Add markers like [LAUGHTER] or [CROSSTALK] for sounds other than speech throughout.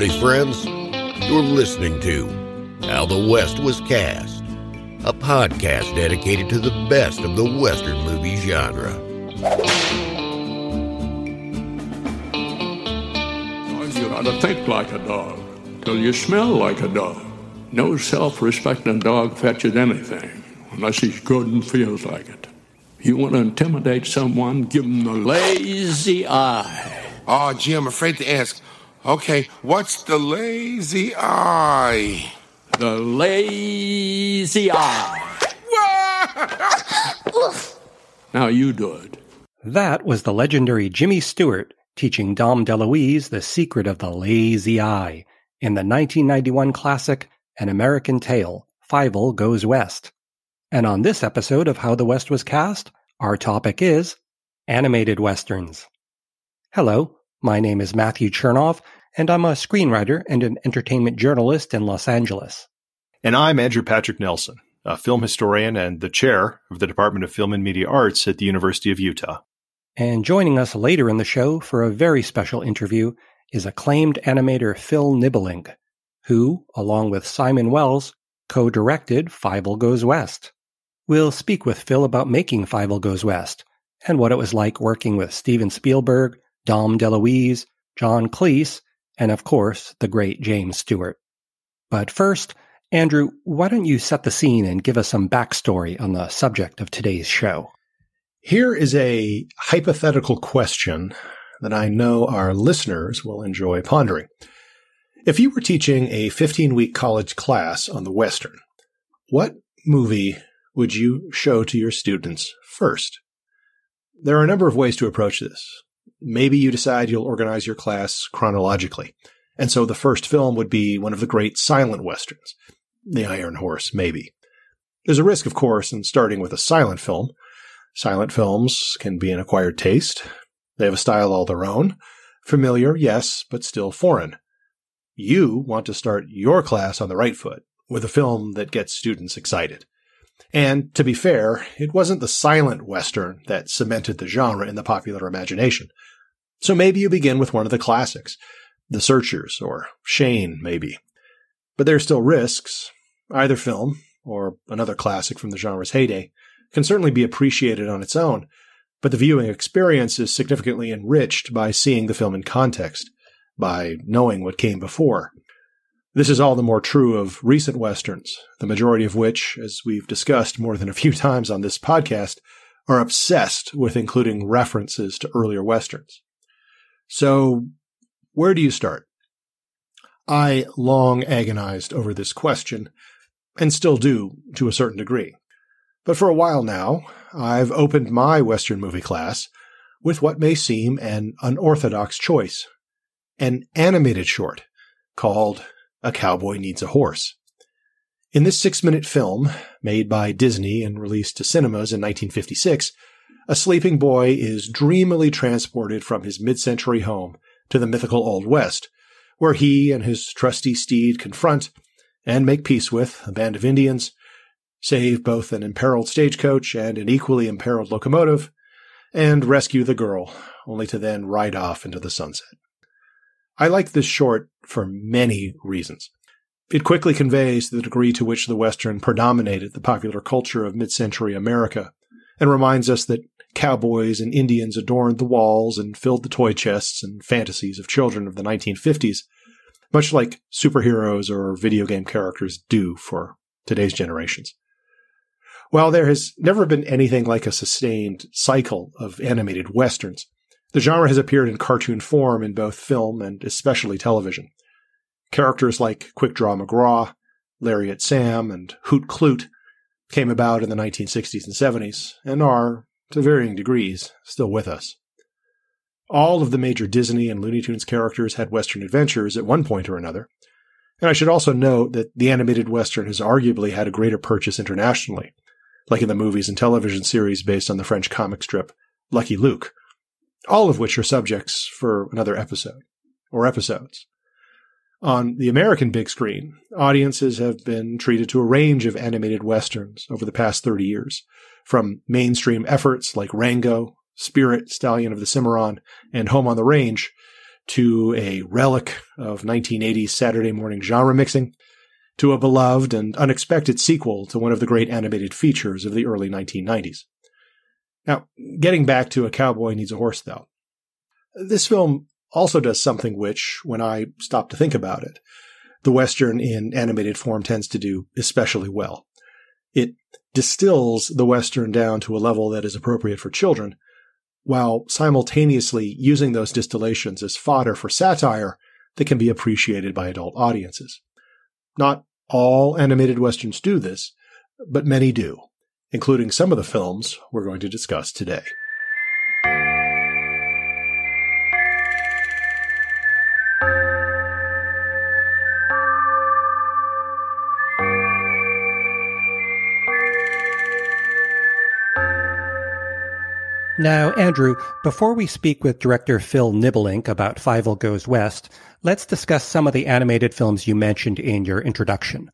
Howdy, friends. You're listening to How the West Was Cast, a podcast dedicated to the best of the Western movie genre. You gotta think like a dog till you smell like a dog. No self respecting dog fetches anything unless he's good and feels like it. You want to intimidate someone, give him the lazy eye. Ah, oh, gee, I'm afraid to ask. Okay, what's the lazy eye? The lazy eye. [LAUGHS] now you do it. That was the legendary Jimmy Stewart teaching Dom DeLuise the secret of the lazy eye in the 1991 classic An American Tail, Fievel Goes West. And on this episode of How the West Was Cast, our topic is animated westerns. Hello, my name is Matthew Chernov, and I'm a screenwriter and an entertainment journalist in Los Angeles. And I'm Andrew Patrick Nelson, a film historian and the chair of the Department of Film and Media Arts at the University of Utah. And joining us later in the show for a very special interview is acclaimed animator Phil Nibbelink, who, along with Simon Wells, co-directed Fievel Goes West. We'll speak with Phil about making Fievel Goes West and what it was like working with Steven Spielberg, Dom DeLuise, John Cleese, and of course, the great James Stewart. But first, Andrew, why don't you set the scene and give us some backstory on the subject of today's show? Here is a hypothetical question that I know our listeners will enjoy pondering. If you were teaching a 15 week college class on the Western, what movie would you show to your students first? There are a number of ways to approach this. Maybe you decide you'll organize your class chronologically. And so the first film would be one of the great silent westerns. The Iron Horse, maybe. There's a risk, of course, in starting with a silent film. Silent films can be an acquired taste. They have a style all their own. Familiar, yes, but still foreign. You want to start your class on the right foot with a film that gets students excited. And to be fair, it wasn't the silent Western that cemented the genre in the popular imagination. So maybe you begin with one of the classics, The Searchers or Shane, maybe. But there are still risks. Either film, or another classic from the genre's heyday, can certainly be appreciated on its own, but the viewing experience is significantly enriched by seeing the film in context, by knowing what came before. This is all the more true of recent westerns, the majority of which, as we've discussed more than a few [LAUGHS] times on this podcast, are obsessed with including references to earlier westerns. So, where do you start? I long agonized over this question, and still do to a certain degree. But for a while now, I've opened my Western movie class with what may seem an unorthodox choice an animated short called A Cowboy Needs a Horse. In this six minute film, made by Disney and released to cinemas in 1956, a sleeping boy is dreamily transported from his mid century home to the mythical Old West, where he and his trusty steed confront and make peace with a band of Indians, save both an imperiled stagecoach and an equally imperiled locomotive, and rescue the girl, only to then ride off into the sunset. I like this short for many reasons. It quickly conveys the degree to which the Western predominated the popular culture of mid century America, and reminds us that cowboys and Indians adorned the walls and filled the toy chests and fantasies of children of the 1950s, much like superheroes or video game characters do for today's generations. While there has never been anything like a sustained cycle of animated westerns, the genre has appeared in cartoon form in both film and especially television. Characters like Quick Draw McGraw, Lariat Sam, and Hoot Kloot came about in the 1960s and 70s and are, to varying degrees, still with us. All of the major Disney and Looney Tunes characters had Western adventures at one point or another. And I should also note that the animated Western has arguably had a greater purchase internationally, like in the movies and television series based on the French comic strip Lucky Luke, all of which are subjects for another episode or episodes. On the American big screen, audiences have been treated to a range of animated westerns over the past 30 years, from mainstream efforts like Rango, Spirit, Stallion of the Cimarron, and Home on the Range, to a relic of 1980s Saturday morning genre mixing, to a beloved and unexpected sequel to one of the great animated features of the early 1990s. Now, getting back to A Cowboy Needs a Horse, though, this film also does something which, when I stop to think about it, the Western in animated form tends to do especially well. It distills the Western down to a level that is appropriate for children, while simultaneously using those distillations as fodder for satire that can be appreciated by adult audiences. Not all animated westerns do this, but many do, including some of the films we're going to discuss today. Now, Andrew, before we speak with director Phil Nibbelink about Fievel Goes West, let's discuss some of the animated films you mentioned in your introduction.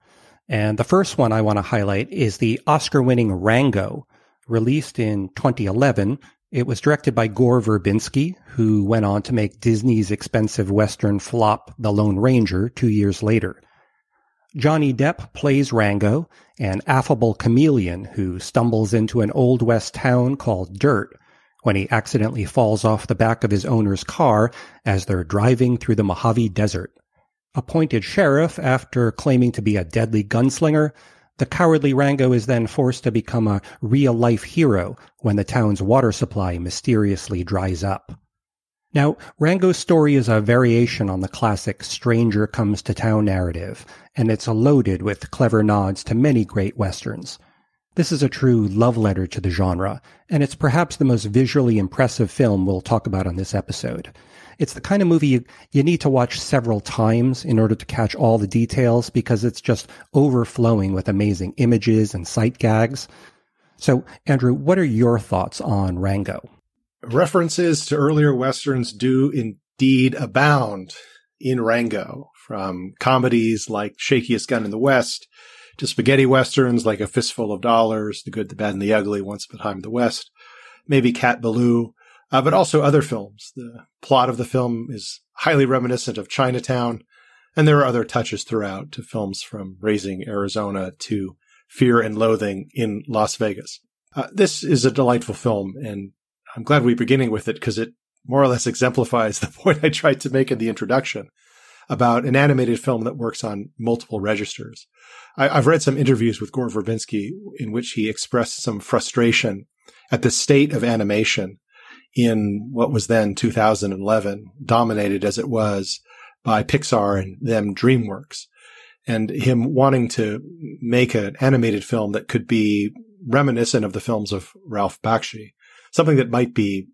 And the first one I want to highlight is the Oscar winning Rango, released in 2011. It was directed by Gore Verbinski, who went on to make Disney's expensive Western flop The Lone Ranger two years later. Johnny Depp plays Rango, an affable chameleon who stumbles into an Old West town called Dirt when he accidentally falls off the back of his owner's car as they're driving through the Mojave Desert. Appointed sheriff after claiming to be a deadly gunslinger, the cowardly Rango is then forced to become a real life hero when the town's water supply mysteriously dries up. Now, Rango's story is a variation on the classic stranger comes to town narrative, and it's loaded with clever nods to many great westerns. This is a true love letter to the genre, and it's perhaps the most visually impressive film we'll talk about on this episode. It's the kind of movie you, you need to watch several times in order to catch all the details because it's just overflowing with amazing images and sight gags. So, Andrew, what are your thoughts on Rango? References to earlier westerns do indeed abound in Rango, from comedies like Shakiest Gun in the West to spaghetti westerns like A Fistful of Dollars, The Good, the Bad, and the Ugly, Once Upon a Time in the West, maybe Cat Ballou, uh, but also other films. The plot of the film is highly reminiscent of Chinatown, and there are other touches throughout to films from Raising Arizona to Fear and Loathing in Las Vegas. Uh, this is a delightful film, and I'm glad we're beginning with it because it more or less [LAUGHS] exemplifies the [LAUGHS] point I tried to make in the introduction about an animated film that works on multiple registers. I, have read some interviews with Gore Verbinski in which he expressed some frustration at the state of animation in what was then 2011, dominated as it was by Pixar and them DreamWorks, and him wanting to make an animated film that could be reminiscent of the films of Ralph Bakshi, something that might be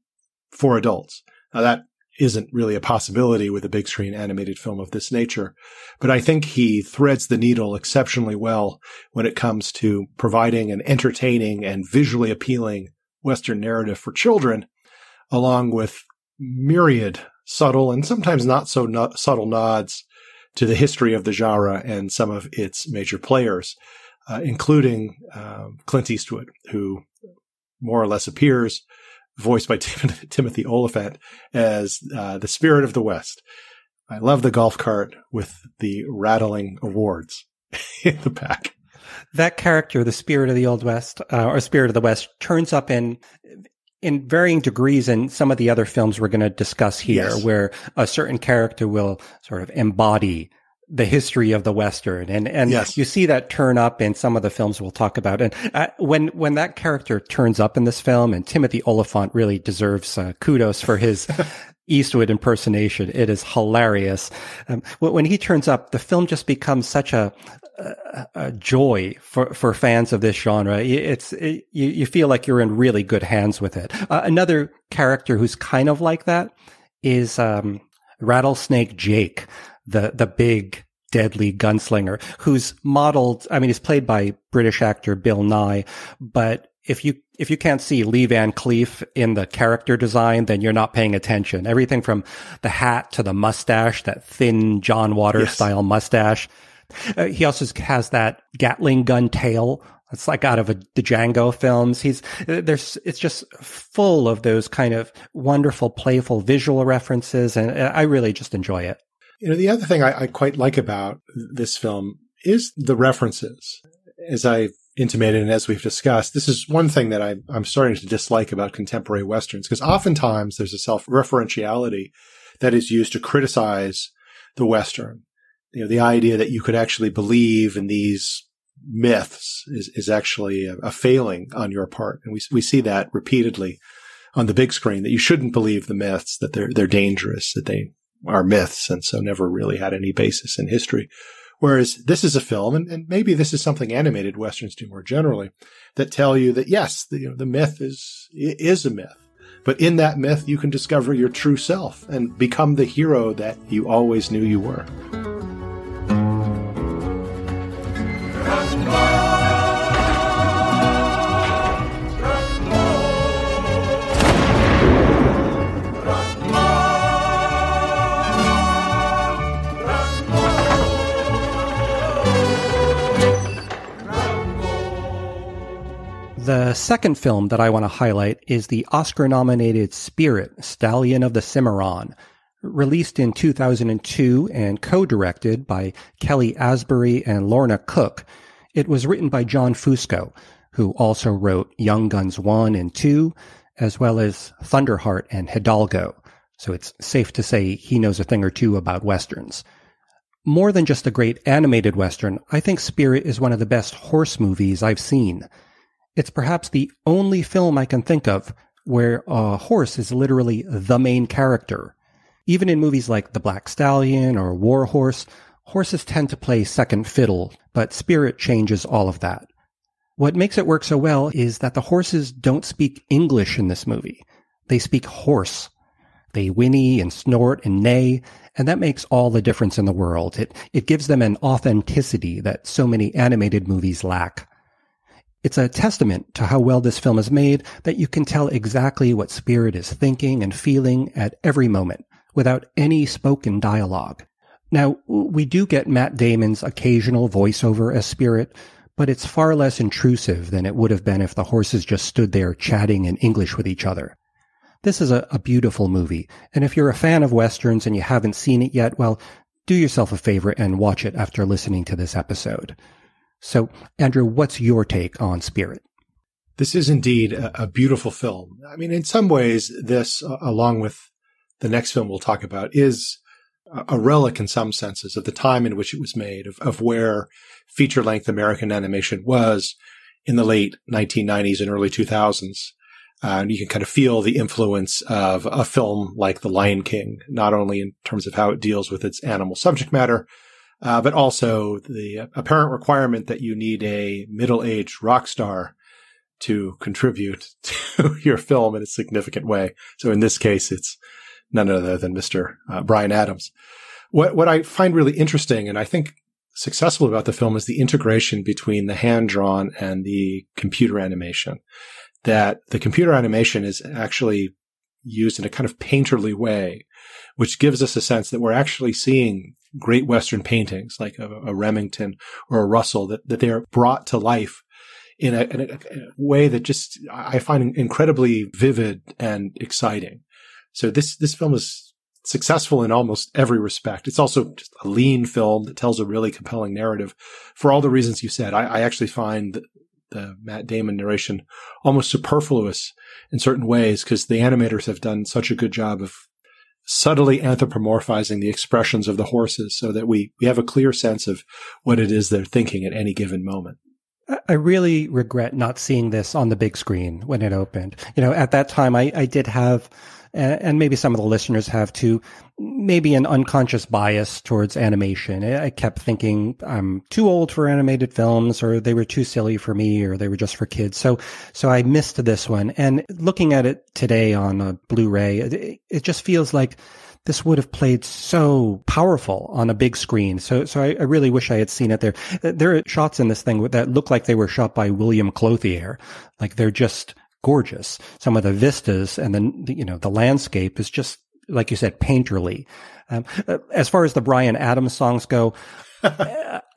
for adults. Now that isn't really a possibility with a big screen animated film of this nature. But I think he threads the needle exceptionally well when it comes to providing an entertaining and visually appealing Western narrative for children, along with myriad subtle and sometimes not so no- subtle nods to the history of the genre and some of its major players, uh, including uh, Clint Eastwood, who more or less appears voiced by [LAUGHS] Tim- Timothy Olyphant as uh, the Spirit of the West. I love the golf cart with the rattling awards [LAUGHS] in the back. That character, the Spirit of the Old West uh, or Spirit of the West, turns up in in varying degrees in some of the other films we're going to discuss here, yes. where a certain character will sort of embody the history of the Western. And, and yes. you see that turn up in some of the films we'll talk about. And uh, when, when that character turns up in this film and Timothy Olyphant really deserves uh, kudos for his [LAUGHS] Eastwood impersonation. It is hilarious. Um, when he turns up, the film just becomes such a, a, a joy for, for fans of this genre. It's, it, you, you feel like you're in really good hands with it. Uh, another character who's kind of like that is, um, Rattlesnake Jake the the big deadly gunslinger who's modeled I mean he's played by British actor Bill Nighy, but if you if you can't see Lee Van Cleef in the character design then you're not paying attention everything from the hat to the mustache that thin John Waters yes. style mustache uh, he also has that Gatling gun tail It's like out of a, the Django films. He's there's it's just full of those kind of wonderful, playful visual references, and I really just enjoy it. You know, the other thing I, I quite like about this film is the references. As I intimated and as we've discussed, this is one thing that I, I'm starting to dislike about contemporary westerns because oftentimes there's a self-referentiality that is used to criticize the western. You know, the idea that you could actually believe in these myths is, is actually a, a, failing on your part. And we, we see that repeatedly on the big screen that you shouldn't believe the myths, that they're, they're dangerous, that they are myths and so never really had any basis in history. Whereas this is a film, and, and maybe this is something animated westerns do more generally, that tell you that yes, the, you know, the myth is is a myth, but in that myth you can discover your true self and become the hero that you always knew you were. The second film that I want to highlight is the Oscar nominated Spirit, Stallion of the Cimarron, released in 2002 and co-directed by Kelly Asbury and Lorna Cook. It was written by John Fusco, who also wrote Young Guns 1 and 2, as well as Thunderheart and Hidalgo. So it's safe to say he knows a thing or two about westerns. More than just a great animated western, I think Spirit is one of the best horse movies I've seen. It's perhaps the only film I can think of where a horse is literally the main character. Even in movies like The Black Stallion or War Horse, horses tend to play second fiddle, but Spirit changes all of that. What makes it work so well is that the horses don't speak English in this movie. They speak horse. They whinny and snort and neigh, and that makes all the difference in the world. It, it gives them an authenticity that so many animated movies lack. It's a testament to how well this film is made that you can tell exactly what Spirit is thinking and feeling at every moment without any spoken dialogue. Now, we do get Matt Damon's occasional voiceover as Spirit, but it's far less intrusive than it would have been if the horses just stood there chatting in English with each other. This is a, a beautiful movie, and if you're a fan of westerns and you haven't seen it yet, well, do yourself a favor and watch it after listening to this episode. So, Andrew, what's your take on Spirit? This is indeed a, a beautiful film. I mean, in some ways, this, uh, along with the next film we'll talk about, is a relic in some senses of the time in which it was made, of, of where feature length American animation was in the late 1990s and early 2000s. Uh, and you can kind of feel the influence of a film like The Lion King, not only in terms of how it deals with its animal subject matter, uh, but also the apparent requirement that you need a middle-aged rock star to contribute [LAUGHS] to your film in a significant way. So in this case, it's none other than Mr. Uh, Bryan Adams. What what I find really interesting, and I think successful about the film, is the integration between the hand drawn and the computer animation. That the computer animation is actually used in a kind of painterly way, which gives us a sense that we're actually seeing great Western paintings like a, a Remington or a Russell that, that they are brought to life in a, in a, in a way that just I find incredibly vivid and exciting. So this, this film is successful in almost every respect. It's also just a lean film that tells a really compelling narrative for all the reasons you said. I, I actually find the, the Matt Damon narration almost superfluous in certain ways because the animators have done such a good job of subtly anthropomorphizing the expressions of the horses so that we, we have a clear sense of what it is they're thinking at any given moment. I really regret not seeing this on the big screen when it opened. You know, at that time, I, I did have and maybe some of the listeners have too, maybe an unconscious bias towards animation. I kept thinking I'm too old for animated films or they were too silly for me or they were just for kids. So, so I missed this one. And looking at it today on a Blu-ray, it, it just feels like this would have played so powerful on a big screen. So, so I, I, really wish I had seen it there. There are shots in this thing that look like they were shot by William Clothier. Like they're just gorgeous. Some of the vistas and then, you know, the landscape is just, like you said, painterly. Um, uh, as far as the Bryan Adams songs go, [LAUGHS]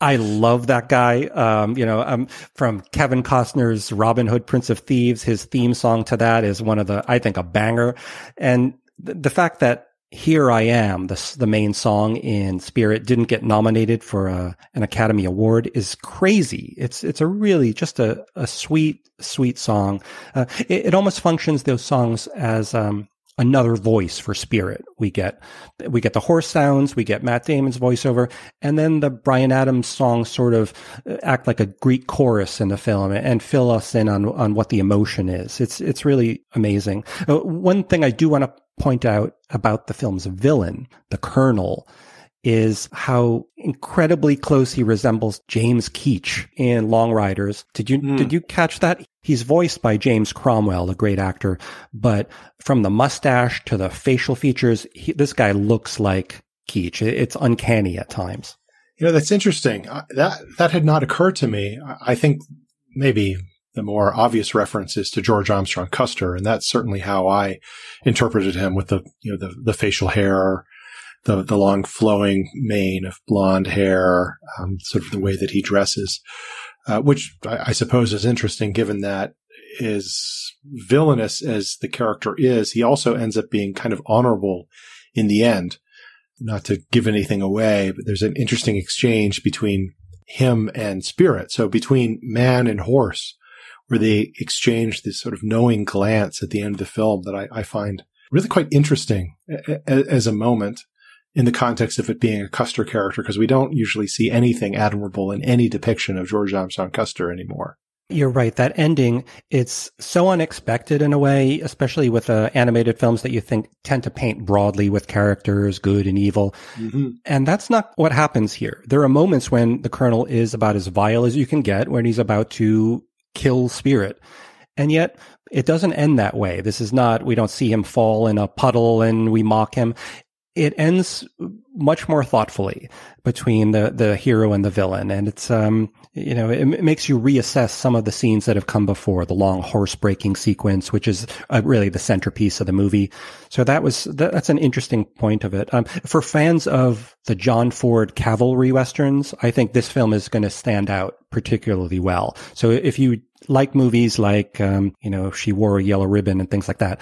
I love that guy. Um, you know, um, from Kevin Costner's Robin Hood, Prince of Thieves, his theme song to that is one of the, I think, a banger. And th- the fact that here I Am, the, the main song in Spirit, didn't get nominated for a, an Academy Award is crazy. It's, it's a really just a, a sweet, sweet song. Uh, it, it, almost functions those songs as, um, another voice for Spirit. We get, we get the horse sounds, we get Matt Damon's voiceover, and then the bryan Adams songs sort of uh, act like a Greek chorus in the film and fill us in on, on what the emotion is. It's, it's really amazing. Uh, one thing I do want to point out about the film's villain, the Colonel, is how incredibly close he resembles James Keach in Long Riders. Did you mm. did you catch that? He's voiced by James Cromwell, a great actor, but from the mustache to the facial features, he, this guy looks like Keach. It's uncanny at times. You know, that's interesting. That that had not occurred to me. I think maybe the more obvious reference is to George Armstrong Custer, and that's certainly how I interpreted him with the you know the the facial hair the the long flowing mane of blonde hair, um, sort of the way that he dresses, uh, which I, I, suppose is interesting given that as villainous as the character is, he also ends up being kind of honorable in the end. Not to give anything away, but there's an interesting exchange between him and Spirit. So between man and horse, where they exchange this sort of knowing glance at the end of the film that I, I find really quite interesting as a moment in the context of it being a Custer character, because we don't usually see anything admirable in any depiction of George Armstrong Custer anymore. You're right. That ending, it's so unexpected in a way, especially with uh, animated films that you think tend to paint broadly with characters, good and evil. Mm-hmm. And that's not what happens here. There are moments when the Colonel is about as vile as you can get, when he's about to kill Spirit. And yet, it doesn't end that way. This is not, we don't see him fall in a puddle and we mock him it ends much more thoughtfully between the the hero and the villain, and it's um you know it, it, makes you reassess some of the scenes that have come before the long horse breaking sequence, which is uh, really the centerpiece of the movie. So that was that, that's an interesting point of it. Um, for fans of the John Ford cavalry westerns, I think this film is going to stand out particularly well. So if you like movies like, um, you know, She Wore a Yellow Ribbon and things like that,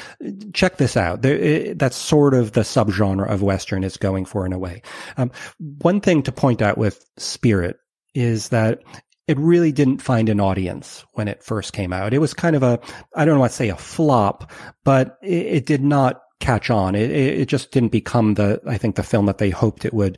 check this out. There, it, that's sort of the subgenre of Western it's going for in a way. Um, one thing to point out with Spirit is that it really didn't find an audience when it first came out. It was kind of a, I don't want to say a flop, but it, it did not catch on. It, it just didn't become the, I think, the film that they hoped it would.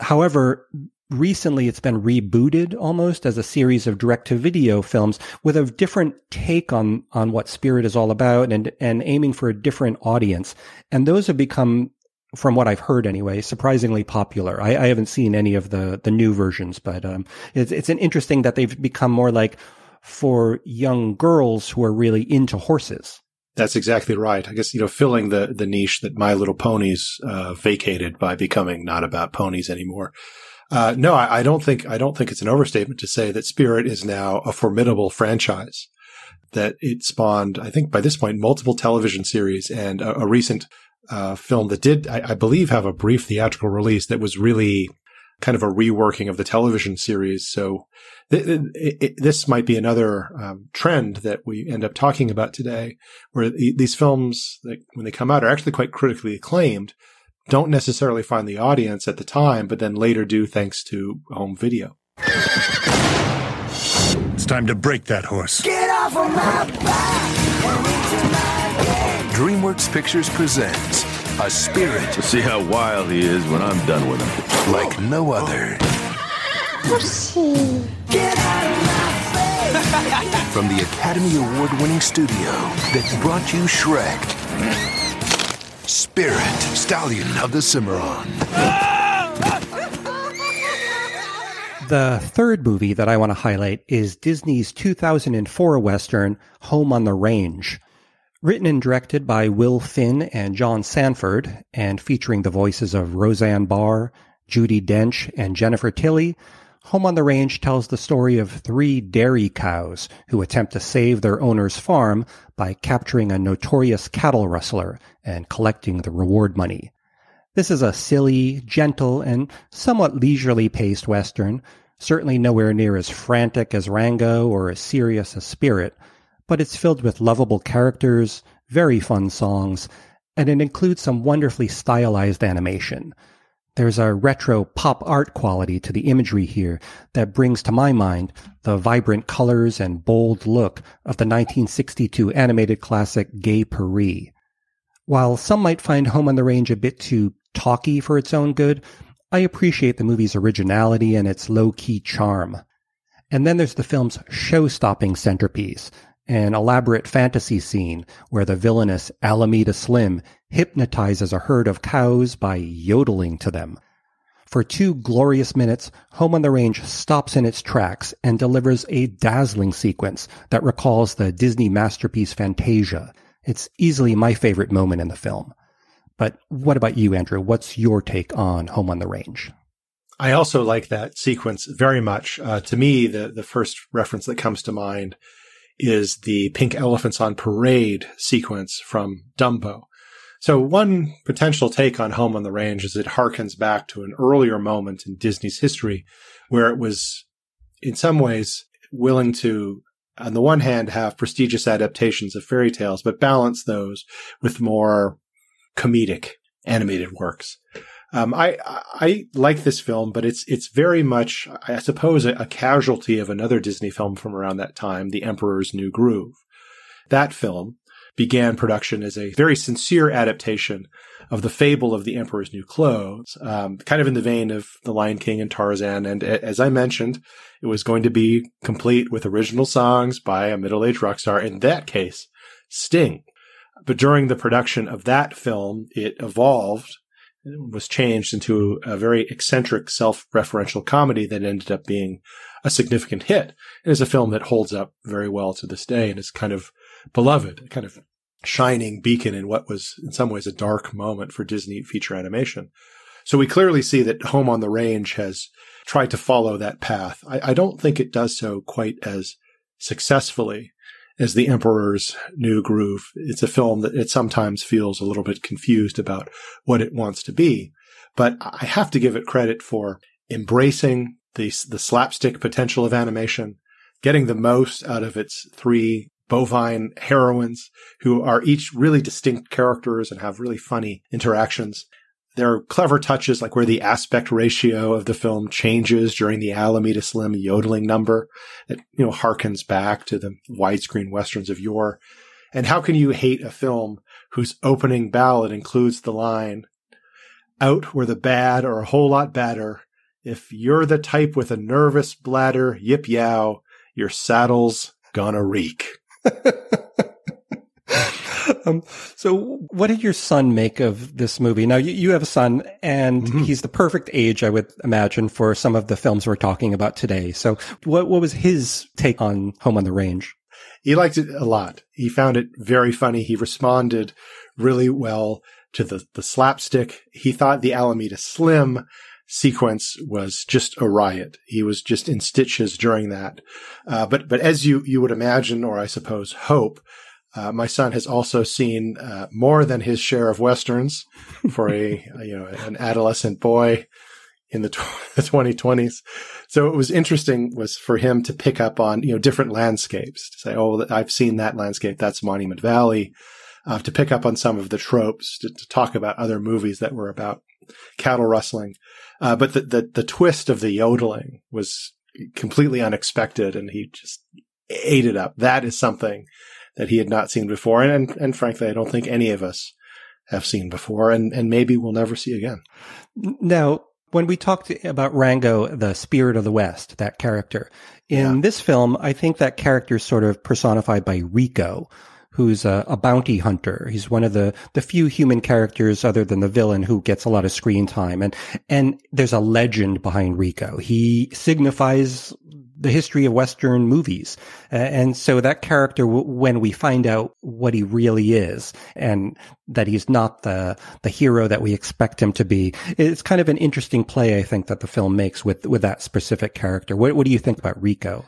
However, recently it's been rebooted almost as a series of direct to video films with a different take on on what spirit is all about and and aiming for a different audience and those have become from what I've heard anyway, surprisingly popular. I, I haven't seen any of the the new versions, but um, it's it's an interesting that they've become more like for young girls who are really into horses. That's exactly right. I guess you know, filling the the niche that My Little Ponies uh, vacated by becoming not about ponies anymore. Uh, no, I, I, don't think I don't think it's an overstatement to say that Spirit is now a formidable franchise. That it spawned, I think, by this point, multiple television series and a, a recent uh, film that did, I, I, believe, have a brief theatrical release that was really kind of a reworking of the television series. So th- th- it, this might be another um, trend that we end up talking about today, where th- these films, that, when they come out, are actually quite critically acclaimed don't necessarily find the audience at the time, but then later do thanks to home video. It's time to break that horse. Get off of my back DreamWorks Pictures presents A Spirit. Let's see how wild he is when I'm done with him. Like no other. Pussy. Get out of my face. From the Academy Award winning studio that brought you Shrek. Spirit, Stallion of the Cimarron. The third movie that I want to highlight is Disney's 2004 Western, Home on the Range. Written and directed by Will Finn and John Sanford, and featuring the voices of Roseanne Barr, Judi Dench, and Jennifer Tilly, Home on the Range tells the story of three dairy cows who attempt to save their owner's farm by capturing a notorious cattle rustler and collecting the reward money. This is a silly, gentle, and somewhat leisurely paced Western, certainly nowhere near as frantic as Rango or as serious as Spirit, but it's filled with lovable characters, very fun songs, and it includes some wonderfully stylized animation. There's a retro pop art quality to the imagery here that brings to my mind the vibrant colors and bold look of the 1962 animated classic Gay Purr-ee. While some might find Home on the Range a bit too talky for its own good, I appreciate the movie's originality and its low-key charm. And then there's the film's show-stopping centerpiece, an elaborate fantasy scene where the villainous Alameda Slim hypnotizes a herd of cows by yodeling to them. For two glorious minutes, Home on the Range stops in its tracks and delivers a dazzling sequence that recalls the Disney masterpiece Fantasia. It's easily my favorite moment in the film. But what about you, Andrew? What's your take on Home on the Range? I also like that sequence very much. Uh, to me, the, the first reference that comes to mind is the pink elephants on parade sequence from Dumbo. So one potential take on Home on the Range is it harkens back to an earlier moment in Disney's history where it was in some ways willing to on the one hand have prestigious adaptations of fairy tales, but balance those with more comedic animated works. Um, I, I like this film, but it's, it's very much, I suppose, a, a, casualty of another Disney film from around that time, The Emperor's New Groove. That film began production as a very sincere adaptation of the fable of the Emperor's New Clothes, um, kind of in the vein of The Lion King and Tarzan. And as I mentioned, it was going to be complete with original songs by a middle-aged rock star. In that case, Sting. But during the production of that film, it evolved was changed into a very eccentric self-referential comedy that ended up being a significant hit. It is a film that holds up very well to this day and is kind of beloved, a kind of shining beacon in what was in some ways a dark moment for Disney feature animation. So we clearly see that Home on the Range has tried to follow that path. I, I don't think it does so quite as successfully as The Emperor's New Groove. It's a film that it sometimes feels a little bit confused about what it wants to be. But I have to give it credit for embracing the, the slapstick potential of animation, getting the most out of its three bovine heroines who are each really distinct characters and have really funny interactions. There are clever touches like where the aspect ratio of the film changes during the Alameda Slim yodeling number that, you know, harkens back to the widescreen westerns of yore. And how can you hate a film whose opening ballad includes the line, out where the bad are a whole lot badder. If you're the type with a nervous bladder, yip yow, your saddle's gonna reek. [LAUGHS] um, so, what did your son make of this movie? Now, you, you have a son, and mm-hmm. he's the perfect age, I would imagine, for some of the films we're talking about today. So, what what was his take on Home on the Range? He liked it a lot. He found it very funny. He responded really well to the the slapstick. He thought the Alameda Slim sequence was just a riot. He was just in stitches during that. Uh, but but as you you would imagine, or I suppose hope, uh, my son has also seen uh, more than his share of westerns for a, [LAUGHS] you know an adolescent boy in the, [LAUGHS] the 2020s. So it was interesting was for him to pick up on you know different landscapes to say, oh, I've seen that landscape. That's Monument Valley. Uh, to pick up on some of the tropes, to, to, talk about other movies that were about cattle rustling. Uh, but the, the the twist of the yodeling was completely unexpected, and he just ate it up. That is something that he had not seen before. And, and, and frankly, I don't think any of us have seen before and, and maybe we'll never see again. Now, when we talked about Rango, the spirit of the West, that character, in yeah. this film, I think that character is sort of personified by Rico, who's a, a, bounty hunter. He's one of the, the few human characters other than the villain who gets a lot of screen time. And, and there's a legend behind Rico. He signifies the history of Western movies. Uh, and so that character, w- when we find out what he really is and that he's not the, the hero that we expect him to be, it's kind of an interesting play, I think, that the film makes with, with that specific character. What, what do you think about Rico?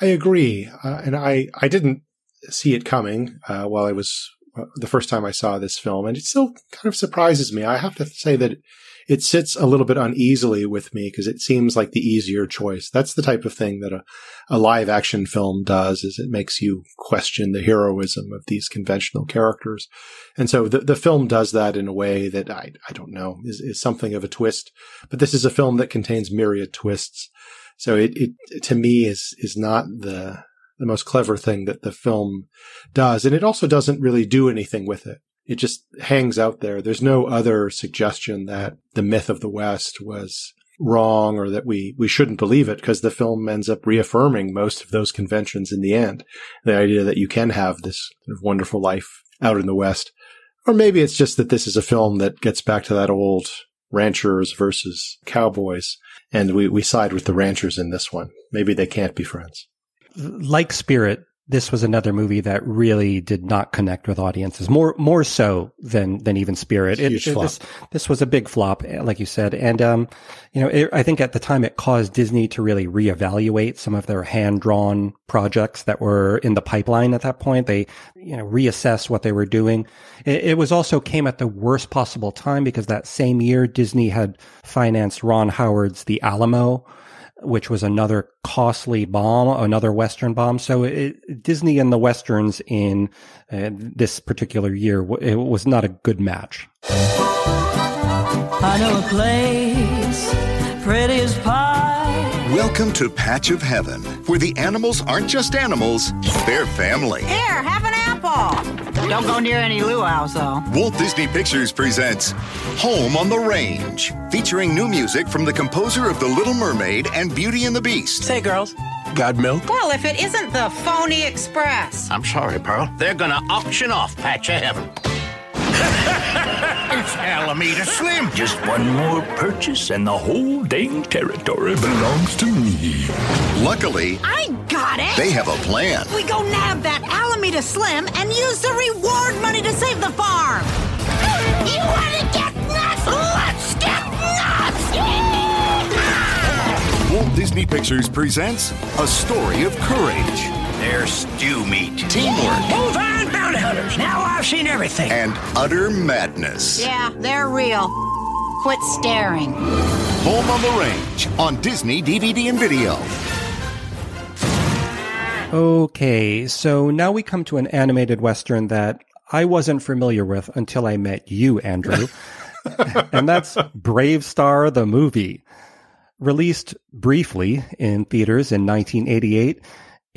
I agree. Uh, and I, I didn't see it coming, uh, while I was uh, the first time I saw this film, and it still kind of surprises me. I have to say that it sits a little bit uneasily with me because it seems like the easier choice. That's the type of thing that a, a live action film does is it makes you question the heroism of these conventional characters. And so the, the film does that in a way that I, I don't know is, is something of a twist, but this is a film that contains myriad twists. So it, it to me is, is not the, the most clever thing that the film does. And it also doesn't really do anything with it it just hangs out there. There's no other suggestion that the myth of the West was wrong or that we, we shouldn't believe it because the film ends up reaffirming most of those conventions in the end. The idea that you can have this kind of wonderful life out in the West. Or maybe it's just that this is a film that gets back to that old ranchers versus cowboys. And we, we side with the ranchers in this one. Maybe they can't be friends. Like Spirit, this was another movie that really did not connect with audiences more more so than than even Spirit. It, it, this this was a big flop, like you said, and um, you know, it, I think at the time it caused Disney to really reevaluate some of their hand drawn projects that were in the pipeline at that point. They you know reassess what they were doing. It, it was also came at the worst possible time because that same year Disney had financed Ron Howard's The Alamo which was another costly bomb, another Western bomb. So it, Disney and the Westerns in uh, this particular year, it was not a good match. I know a place, pretty as pie. Welcome to Patch of Heaven, where the animals aren't just animals, they're family. Here, have an apple. Don't go near any luau, though. Walt Disney Pictures presents Home on the Range, featuring new music from the composer of The Little Mermaid and Beauty and the Beast. Say, girls. God milk? Well, if it isn't the Phony Express. I'm sorry, Pearl. They're gonna auction off Patch of Heaven. [LAUGHS] it's Alameda Slim. Just one more purchase and the whole dang territory belongs to me. Luckily, I got it. They have a plan. We go nab that Alameda Slim and use the reward money to save the farm. You want to get nuts? Let's get nuts! Walt Disney Pictures presents A Story of Courage. They're stew meat. Teamwork. Move on, bounty hunters. Now I've seen everything. And utter madness. Yeah, they're real. Quit staring. Home on the Range on Disney DVD and video. Okay, so now we come to an animated Western that I wasn't familiar with until I met you, Andrew. [LAUGHS] and that's BraveStarr, the movie. Released briefly in theaters in 1988,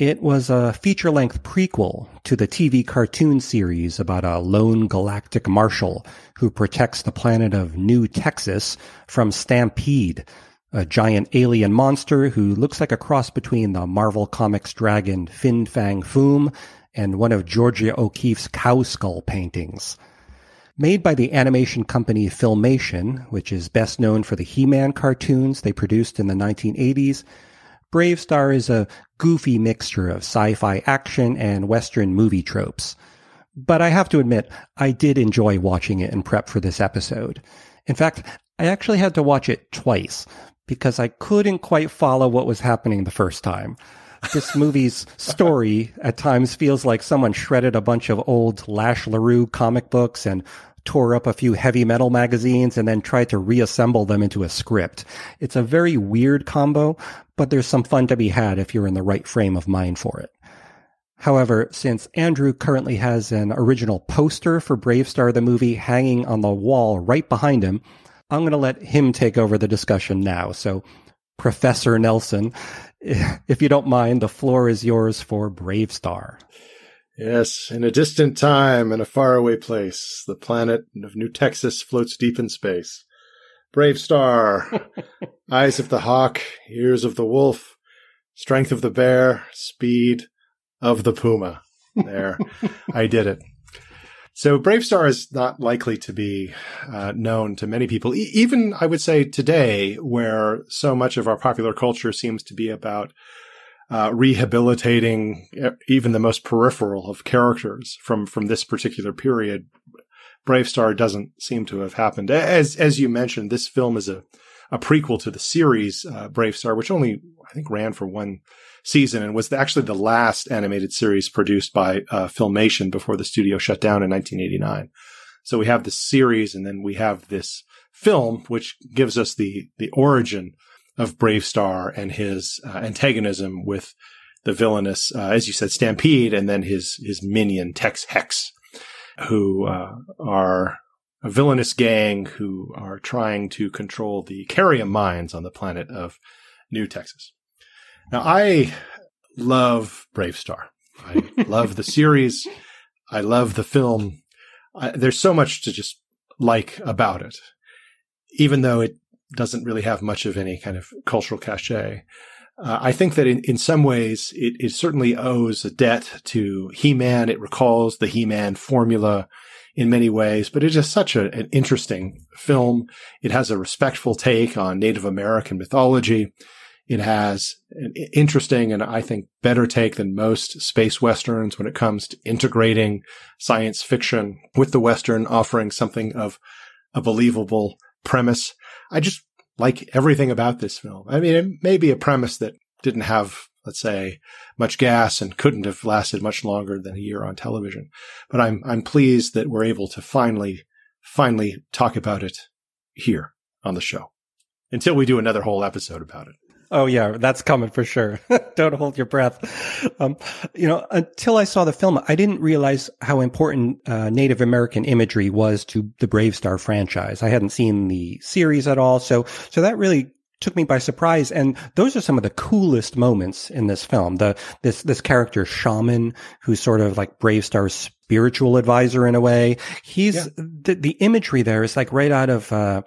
it was a feature length prequel to the TV cartoon series about a lone galactic marshal who protects the planet of New Texas from Stampede, a giant alien monster who looks like a cross between the Marvel Comics dragon Fin Fang Foom and one of Georgia O'Keeffe's cow skull paintings. Made by the animation company Filmation, which is best known for the He-Man cartoons they produced in the 1980s, BraveStarr is a goofy mixture of sci-fi action and Western movie tropes. But I have to admit, I did enjoy watching it in prep for this episode. In fact, I actually had to watch it twice because I couldn't quite follow what was happening the first time. This [LAUGHS] movie's story at times feels like someone shredded a bunch of old Lash LaRue comic books and tore up a few heavy metal magazines and then tried to reassemble them into a script. It's a very weird combo, but there's some fun to be had if you're in the right frame of mind for it. However, since Andrew currently has an original poster for BraveStarr the movie hanging on the wall right behind him, I'm going to let him take over the discussion now. So, Professor Nelson, [LAUGHS] if you don't mind, the floor is yours for BraveStarr. Yes, in a distant time and a faraway place, the planet of New Texas floats deep in space. BraveStarr, [LAUGHS] eyes of the hawk, ears of the wolf, strength of the bear, speed of the puma. There, I did it. So BraveStarr is not likely to be uh, known to many people, e- even I would say today, where so much of our popular culture seems to be about uh, rehabilitating even the most peripheral of characters from from this particular period. BraveStarr doesn't seem to have happened. As as you mentioned, this film is a a prequel to the series uh, BraveStarr, which only I think ran for one season and was actually the last animated series produced by uh, Filmation before the studio shut down in 1989. So we have the series and then we have this film, which gives us the, the origin of BraveStarr and his uh, antagonism with the villainous, uh, as you said, Stampede, and then his his minion Tex Hex, who uh, are a villainous gang who are trying to control the Kerium mines on the planet of New Texas. Now, I love BraveStarr. I [LAUGHS] love the series. I love the film. I, there's so much to just like about it, even though it doesn't really have much of any kind of cultural cachet. Uh, I think that in, in some ways it, it certainly owes a debt to He-Man. It recalls the He-Man formula in many ways, but it is such a, an interesting film. It has a respectful take on Native American mythology. It has an interesting and I think better take than most space westerns when it comes to integrating science fiction with the western, offering something of a believable premise. I just like everything about this film. I mean, it may be a premise that didn't have, let's say, much gas and couldn't have lasted much longer than a year on television. But I'm, I'm pleased that we're able to finally, finally talk about it here on the show until we do another whole episode about it. Oh yeah, that's coming for sure. [LAUGHS] Don't hold your breath. Um, you know, until I saw the film, I didn't realize how important uh, Native American imagery was to the BraveStarr franchise. I hadn't seen the series at all, so so that really took me by surprise. And those are some of the coolest moments in this film. The this this character shaman, who's sort of like BraveStarr's spiritual advisor in a way. He's yeah. the, the imagery there is like right out of uh,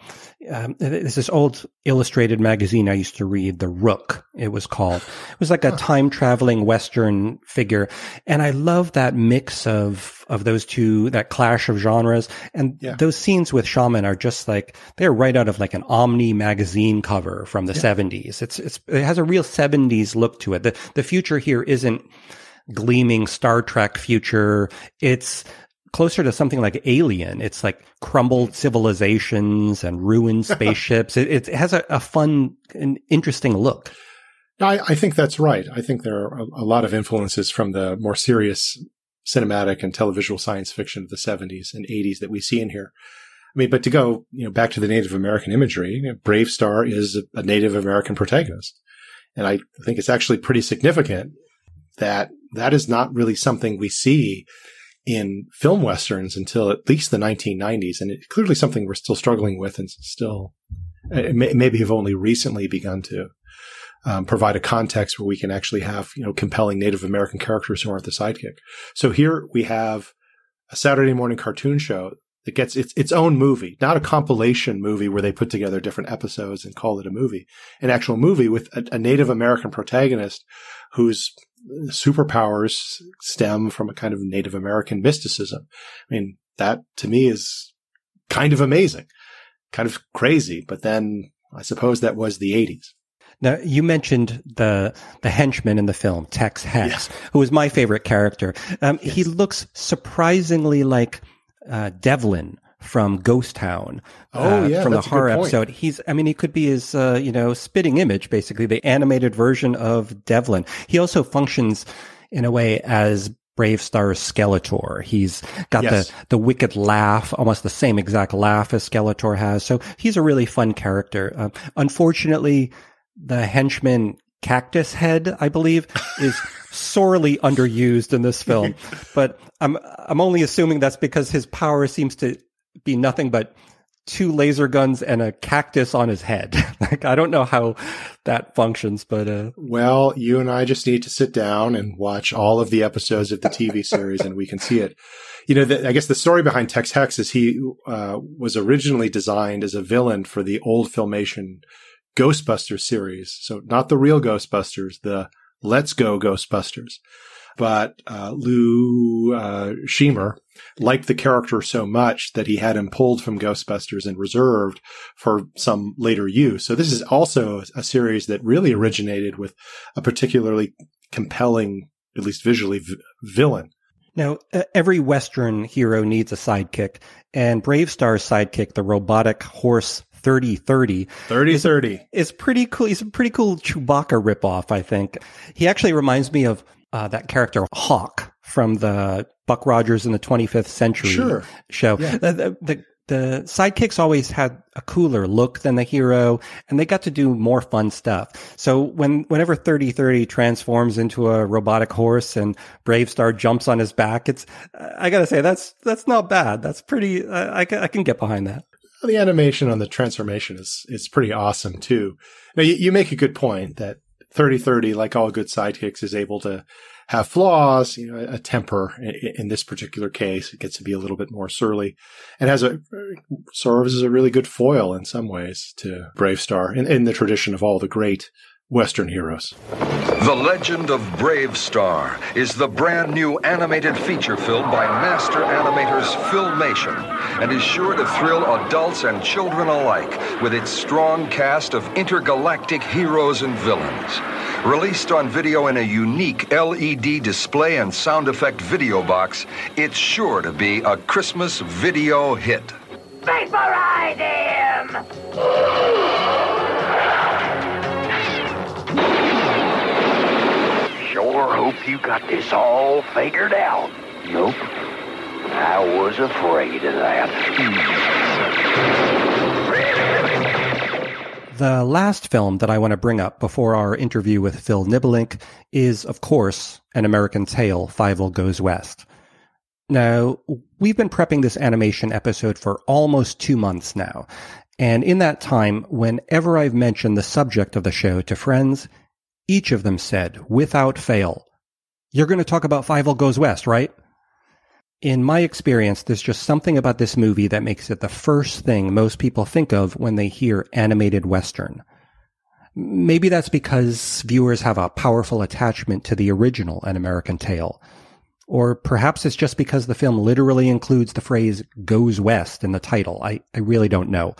um, there's this old illustrated magazine I used to read, The Rook. It was called. It was like a time traveling Western figure, and I love that mix of of those two, that clash of genres, and yeah. those scenes with Shaman are just like they're right out of like an Omni magazine cover from the yeah. 70s. It's it's it has a real 70s look to it. The the future here isn't gleaming Star Trek future. It's closer to something like Alien. It's like crumbled civilizations and ruined [LAUGHS] spaceships. it, it, has a, a, fun and interesting look. I, I, think that's right. I think there are a, a, lot of influences from the more serious cinematic and televisual science fiction of the 70s and 80s that we see in here. I mean, but to go, you know, back to the Native American imagery, you know, BraveStarr is a, a Native American protagonist. And I think it's actually pretty significant that that is not really something we see in film westerns until at least the 1990s. And it's clearly something we're still struggling with and still uh, may, maybe have only recently begun to um, provide a context where we can actually have, you know, compelling Native American characters who aren't the sidekick. So here we have a Saturday morning cartoon show that gets its, its own movie, not a compilation movie where they put together different episodes and call it a movie, an actual movie with a, a Native American protagonist whose superpowers stem from a kind of Native American mysticism. I mean, that to me is kind of amazing, kind of crazy. But then I suppose that was the 80s. Now you mentioned the the henchman in the film, Tex Hex, yeah. who is my favorite character. Um, yes. He looks surprisingly like uh, Devlin from Ghost Town. Oh, uh, yeah, from the horror episode. He's, I mean, he could be his, uh, you know, spitting image, basically the animated version of Devlin. He also functions in a way as BraveStarr's Skeletor. He's got yes. the, the wicked laugh, almost the same exact laugh as Skeletor has. So he's a really fun character. Uh, unfortunately, the henchman cactus head, I believe, is [LAUGHS] sorely underused in this film. [LAUGHS] But I'm I'm only assuming that's because his power seems to be nothing but two laser guns and a cactus on his head. [LAUGHS] like I don't know how that functions, but uh well, you and I just need to sit down and watch all of the episodes of the TV [LAUGHS] series and we can see it. You know, the, I guess the story behind Tex Hex is he uh, was originally designed as a villain for the old filmation Ghostbusters series. So not the real Ghostbusters, the Let's Go Ghostbusters. But uh, Lou uh, Scheimer liked the character so much that he had him pulled from Ghostbusters and reserved for some later use. So this is also a series that really originated with a particularly compelling, at least visually, v- villain. Now, every Western hero needs a sidekick, and BraveStarr's sidekick, the robotic horse 3030. 3030. It's pretty cool. He's a pretty cool Chewbacca ripoff, I think. He actually reminds me of uh, that character Hawk from the Buck Rogers in the 25th Century Sure. show. Yeah. The, the, the, the sidekicks always had a cooler look than the hero, and they got to do more fun stuff. So when whenever 3030 transforms into a robotic horse and BraveStarr jumps on his back, it's I gotta say that's that's not bad. That's pretty. I, I, can, I can get behind that. The animation on the transformation is is pretty awesome too. Now you, you make a good point that 3030, like all good sidekicks, is able to have flaws, you know, a temper. In, this particular case, it gets to be a little bit more surly, and has a serves as a really good foil in some ways to BraveStarr in, in the tradition of all the great Western heroes. The Legend of BraveStarr is the brand new animated feature film by master animators Filmation and is sure to thrill adults and children alike with its strong cast of intergalactic heroes and villains. Released on video in a unique LED display and sound effect video box, it's sure to be a Christmas video hit. Vaporize him! Sure hope you got this all figured out. Nope. I was afraid of that. The last film that I want to bring up before our interview with Phil Nibbelink is, of course, An American Tail, Fievel Goes West. Now, we've been prepping this animation episode for almost two months now. And in that time, whenever I've mentioned the subject of the show to friends, each of them said, without fail, you're going to talk about Fievel Goes West, right? In my experience, there's just something about this movie that makes it the first thing most people think of when they hear animated Western. Maybe that's because viewers have a powerful attachment to the original An American Tail. Or perhaps it's just because the film literally includes the phrase goes west in the title. I, I really don't know.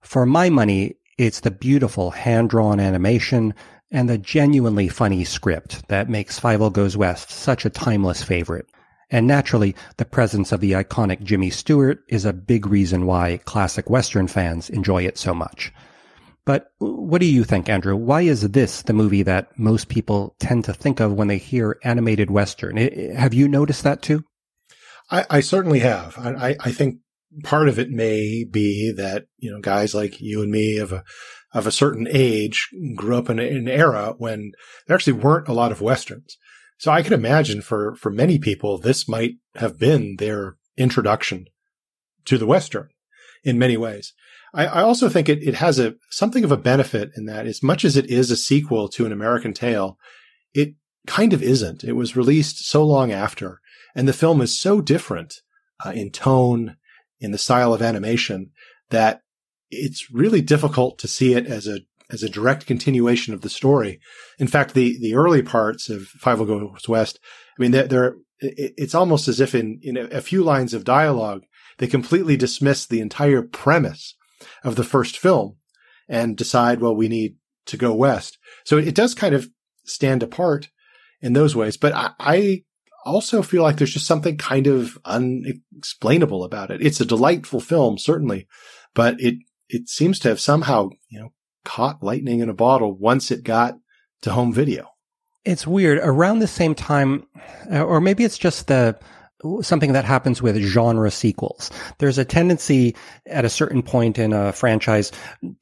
For my money, it's the beautiful hand drawn animation and the genuinely funny script that makes Fievel Goes West such a timeless favorite. And naturally, the presence of the iconic Jimmy Stewart is a big reason why classic Western fans enjoy it so much. But what do you think, Andrew? Why is this the movie that most people tend to think of when they hear animated Western? Have you noticed that too? I, I certainly have. I, I think part of it may be that you know guys like you and me of a of a certain age grew up in an era when there actually weren't a lot of westerns. So I can imagine for for many people this might have been their introduction to the western in many ways. I, I also think it, it has a something of a benefit in that as much as it is a sequel to an American Tail, it kind of isn't. It was released so long after, and the film is so different uh, in tone, in the style of animation, that it's really difficult to see it as a as a direct continuation of the story. In fact, the the early parts of Fievel Goes West, I mean, they're, they're it's almost as if in in a few lines of dialogue they completely dismiss the entire premise of the first film and decide, well, we need to go west. So it does kind of stand apart in those ways. But I, I also feel like there's just something kind of unexplainable about it. It's a delightful film, certainly, but it, it seems to have somehow, you know, caught lightning in a bottle once it got to home video. It's weird. Around the same time, uh, or maybe it's just the something that happens with genre sequels. There's a tendency at a certain point in a franchise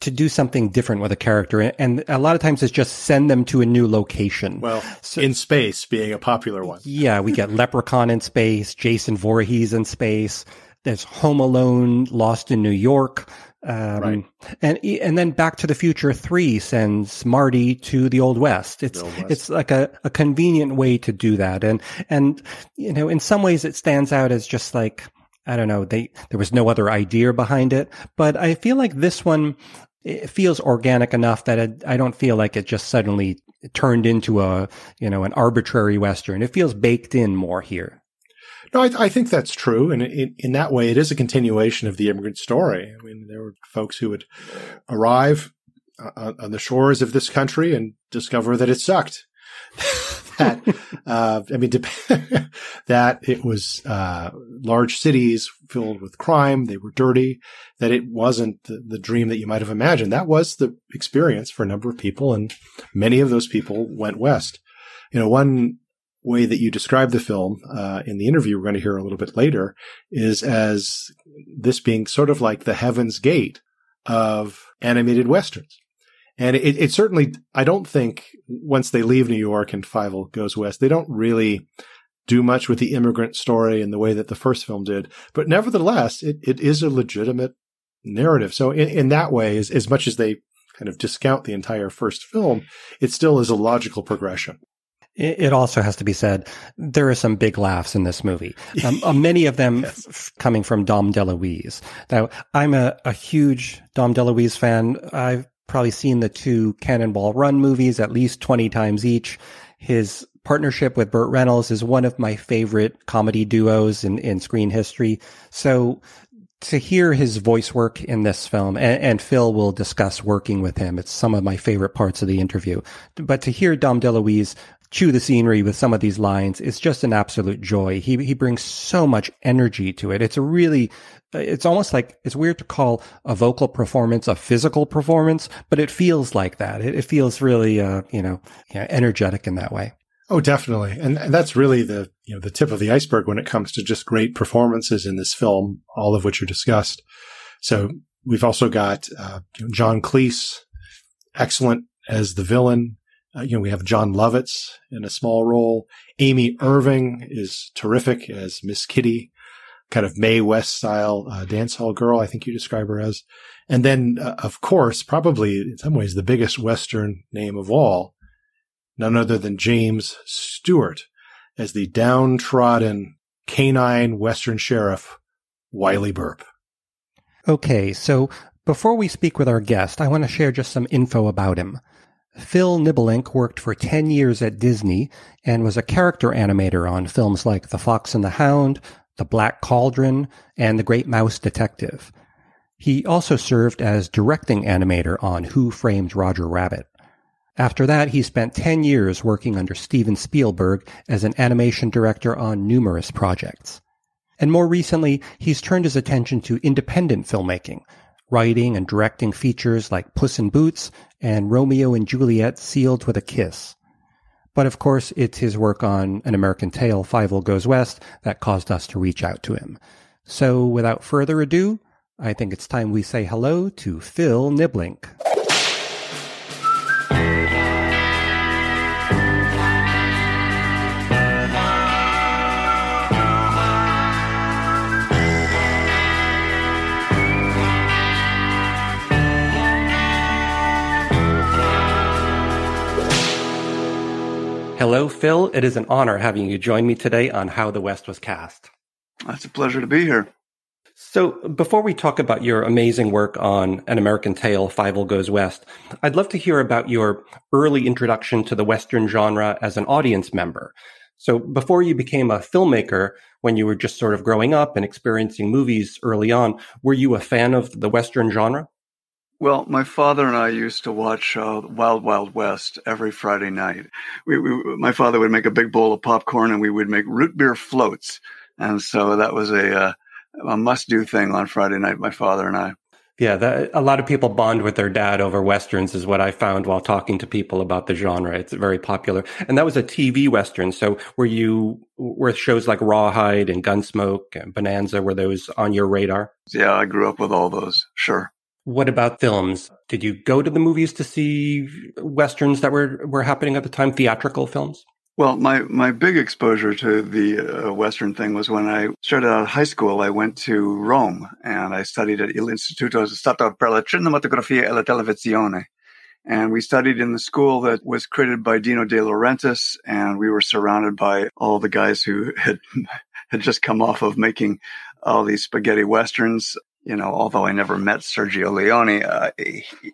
to do something different with a character. And a lot of times it's just send them to a new location. Well, so, in space being a popular one. Yeah. We get Leprechaun in space, Jason Voorhees in space. There's Home Alone, Lost in New York. Um, right. and, and then Back to the Future 3 sends Marty to the Old West. It's, Old West. it's like a, a convenient way to do that. And, and, you know, in some ways it stands out as just like, I don't know, they, there was no other idea behind it, but I feel like this one, it feels organic enough that it, I don't feel like it just suddenly turned into a, you know, an arbitrary Western. It feels baked in more here. No, I, I, think that's true, and in, in, that way, it is a continuation of the immigrant story. I mean, there were folks who would arrive uh, on the shores of this country and discover that it sucked. [LAUGHS] that, uh, I mean, [LAUGHS] that it was, uh, large cities filled with crime. They were dirty, that it wasn't the, the dream that you might have imagined. That was the experience for a number of people. And many of those people went west. You know, one way that you describe the film uh, in the interview we're going to hear a little bit later is as this being sort of like the heaven's gate of animated westerns. And it, it, certainly, I don't think once they leave New York and Fievel goes west, they don't really do much with the immigrant story in the way that the first film did. But nevertheless, it, it is a legitimate narrative. So in, in that way, as, as much as they kind of discount the entire first film, it still is a logical progression. It also has to be said, there are some big laughs in this movie. Um, uh, many of them [LAUGHS] yes. f- coming from Dom DeLuise. Now, I'm a, a huge Dom DeLuise fan. I've probably seen the two Cannonball Run movies at least 20 times each. His partnership with Burt Reynolds is one of my favorite comedy duos in, in screen history. So to hear his voice work in this film, and, and, Phil will discuss working with him. It's some of my favorite parts of the interview. But to hear Dom DeLuise chew the scenery with some of these lines is just an absolute joy. He he brings so much energy to it. It's a really it's almost like it's weird to call a vocal performance a physical performance, but it feels like that. It, it feels really uh, you know, energetic in that way. Oh, definitely. And that's really the, you know, the tip of the iceberg when it comes to just great performances in this film, all of which are discussed. So we've also got, uh, John Cleese, excellent as the villain. Uh, you know, we have Jon Lovitz in a small role. Amy Irving is terrific as Miss Kitty, kind of Mae West style uh, dance hall girl. I think you describe her as. And then, uh, of course, probably in some ways the biggest Western name of all, none other than James Stewart as the downtrodden canine Western sheriff, Wylie Burp. Okay, so before we speak with our guest, I want to share just some info about him. Phil Nibbelink worked for 10 years at Disney and was a character animator on films like The Fox and the Hound, The Black Cauldron, and The Great Mouse Detective. He also served as directing animator on Who Framed Roger Rabbit. After that, he spent 10 years working under Steven Spielberg as an animation director on numerous projects. And more recently, he's turned his attention to independent filmmaking, writing and directing features like Puss in Boots and Romeo and Juliet Sealed with a Kiss. But of course, it's his work on An American Tail, Fievel Goes West, that caused us to reach out to him. So without further ado, I think it's time we say hello to Phil Nibbelink. Hello, Phil. It is an honor having you join me today on How the West Was Cast. It's a pleasure to be here. So, before we talk about your amazing work on An American Tail, Fievel Goes West, I'd love to hear about your early introduction to the Western genre as an audience member. So, before you became a filmmaker, when you were just sort of growing up and experiencing movies early on, were you a fan of the Western genre? Well, my father and I used to watch uh, Wild Wild West every Friday night. We, we, my father would make a big bowl of popcorn, and we would make root beer floats, and so that was a uh, a must do thing on Friday night. My father and I. Yeah, that, a lot of people bond with their dad over westerns, is what I found while talking to people about the genre. It's very popular, and that was a TV western. So, were you were shows like Rawhide and Gunsmoke and Bonanza were those on your radar? Yeah, I grew up with all those. Sure. What about films? Did you go to the movies to see westerns that were were happening at the time, theatrical films? Well, my, my big exposure to the uh, Western thing was when I started out of high school. I went to Rome and I studied at Il Istituto Stato per la Cinematografia e la Televisione. And we studied in the school that was created by Dino De Laurentiis, and we were surrounded by all the guys who had [LAUGHS] had just come off of making all these spaghetti westerns you know, although I never met Sergio Leone, uh,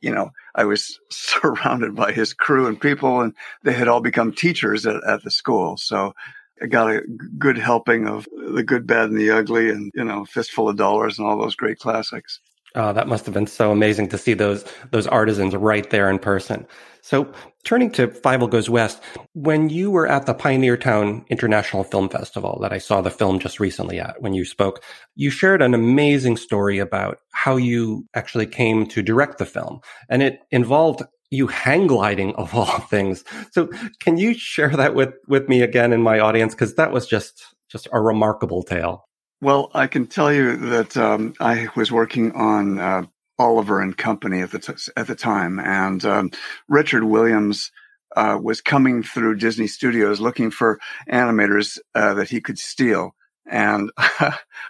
you know, I was [LAUGHS] surrounded by his crew and people, and they had all become teachers at, at the school. So I got a good helping of the good, bad, and the ugly, and you know, fistful of dollars and all those great classics. Oh, that must have been so amazing to see those those artisans right there in person. So, turning to Fievel Goes West, when you were at the Pioneertown International Film Festival that I saw the film just recently at, when you spoke, you shared an amazing story about how you actually came to direct the film, and it involved you hang gliding of all [LAUGHS] things. So, can you share that with with me again in my audience because that was just just a remarkable tale. Well, I can tell you that um, I was working on uh, Oliver and Company at the t- at the time, and um, Richard Williams uh, was coming through Disney Studios looking for animators uh, that he could steal, and [LAUGHS]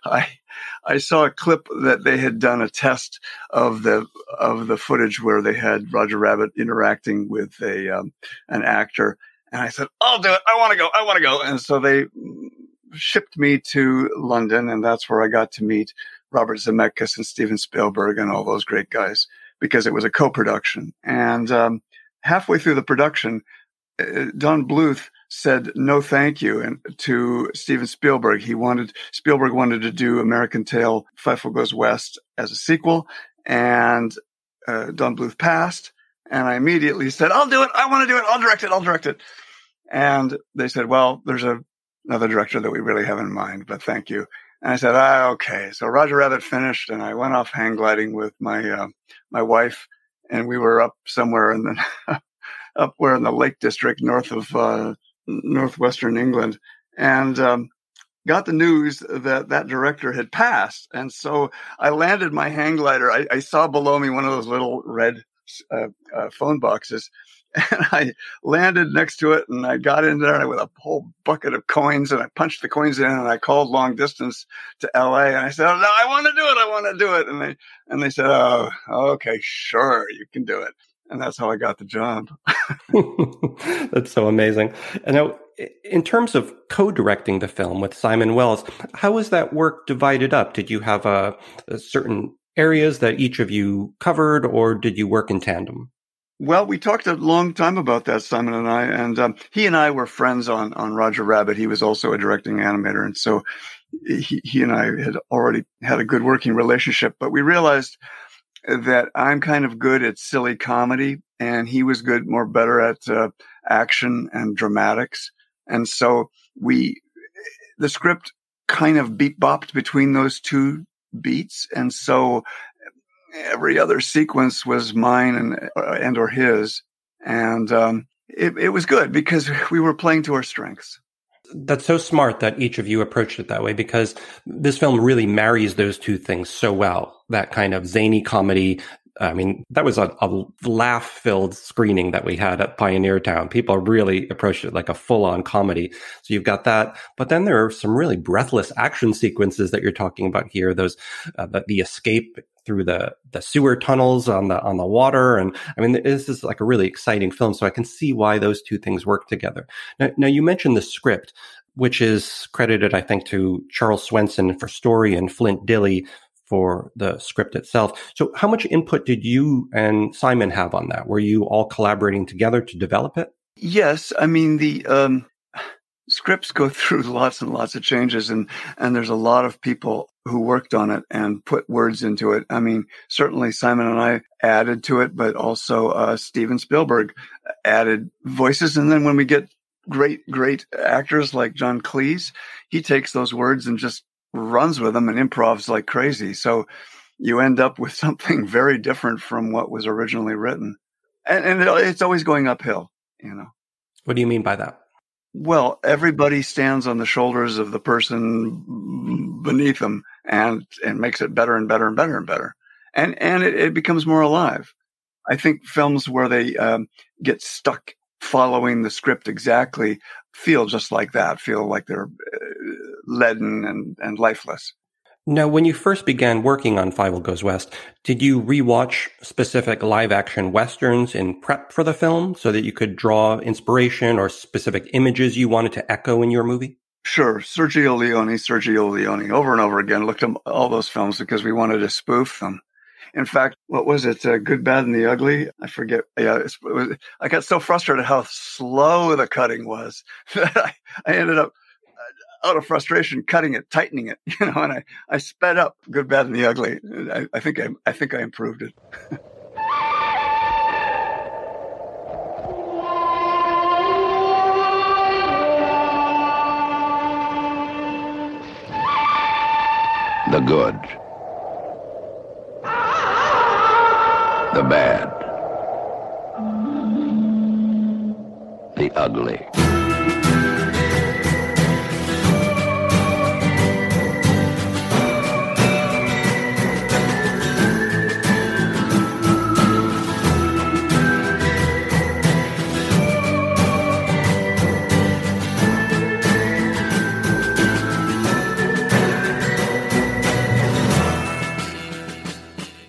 I I saw a clip that they had done a test of the of the footage where they had Roger Rabbit interacting with a um, an actor, and I said, "I'll do it. I want to go. I want to go." And so they shipped me to London, and that's where I got to meet Robert Zemeckis and Steven Spielberg and all those great guys because it was a co-production. And um, halfway through the production, uh, Don Bluth said no thank you and to Steven Spielberg. He wanted Spielberg wanted to do American Tail Fievel Goes West as a sequel, and uh, Don Bluth passed. And I immediately said, "I'll do it. I want to do it. I'll direct it. I'll direct it." And they said, "Well, there's a another director that we really have in mind, but thank you. And I said, ah, okay. So Roger Rabbit finished and I went off hang gliding with my, uh, my wife and we were up somewhere in the, [LAUGHS] up where in the Lake District north of, uh, northwestern England and, um, got the news that that director had passed. And so I landed my hang glider. I, I saw below me one of those little red uh, uh, phone boxes and [LAUGHS] I landed next to it and I got in there with a whole bucket of coins and I punched the coins in and I called long distance to LA and I said, oh, no, I want to do it. I want to do it. And they, and they said, Oh, okay, sure. You can do it. And that's how I got the job. [LAUGHS] that's so amazing. And now, in terms of co-directing the film with Simon Wells, how was that work divided up? Did you have a, a certain areas that each of you covered or did you work in tandem? Well, we talked a long time about that, Simon and I, and um, he and I were friends on on Roger Rabbit. He was also a directing animator, and so he, he and I had already had a good working relationship. But we realized that I'm kind of good at silly comedy, and he was good, more better at uh, action and dramatics. And so we, the script kind of beat bopped between those two beats, and so every other sequence was mine and uh, and or his, and um, it, it was good because we were playing to our strengths. That's so smart that each of you approached it that way because this film really marries those two things so well. That kind of zany comedy. I mean, that was a, a laugh filled screening that we had at Pioneer Town. People really approached it like a full on comedy. So you've got that. But then there are some really breathless action sequences that you're talking about here. Those, uh, the, the escape through the the sewer tunnels on the on the water and i mean this is like a really exciting film so i can see why those two things work together now, now you mentioned the script which is credited i think to charles swenson for story and flint dille for the script itself so how much input did you and simon have on that were you all collaborating together to develop it yes i mean the um scripts go [LAUGHS] through lots and lots of changes and and there's a lot of people who worked on it and put words into it. I mean, certainly Simon and I added to it, but also uh, Steven Spielberg added voices. And then when we get great, great actors like John Cleese, he takes those words and just runs with them and improvs like crazy. So you end up with [LAUGHS] something very different from what was originally written. And, and it's always going uphill, you know. What do you mean by that? Well, everybody stands on the shoulders of the person beneath them and, and makes it better and better and better and better. And, and it, it becomes more alive. I think films where they um, get stuck following the script exactly feel just like that, feel like they're uh, leaden and, and lifeless. Now, when you first began working on Fievel Goes West, did you rewatch specific live action westerns in prep for the film so that you could draw inspiration or specific images you wanted to echo in your movie? Sure. Sergio Leone, Sergio Leone, over and over again, looked at all those films because we wanted to spoof them. In fact, what was it? Uh, Good, Bad, and the Ugly? I forget. Yeah, it was, I got so frustrated how slow the cutting was [LAUGHS] that I, I ended up out of frustration, cutting it, tightening it, [LAUGHS] you know, and I, I sped up good, bad, and the ugly. I, I think I, I think I improved it. [LAUGHS] The good. The bad. The ugly.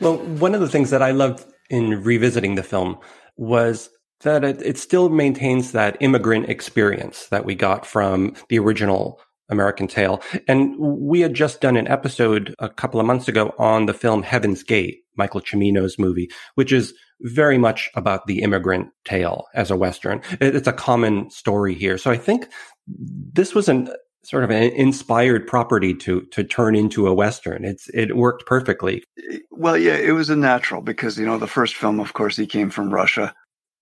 Well, one of the things that I loved in revisiting the film was that it, it, still maintains that immigrant experience that we got from the original American Tail. And we had just done an episode a couple of months ago on the film Heaven's Gate, Michael Cimino's movie, which is very much about the immigrant tale as a Western. It's a common story here. So I think this was an sort of an inspired property to to turn into a western. It's it worked perfectly. Well, yeah, it was a natural because you know the first film, of course, he came from Russia,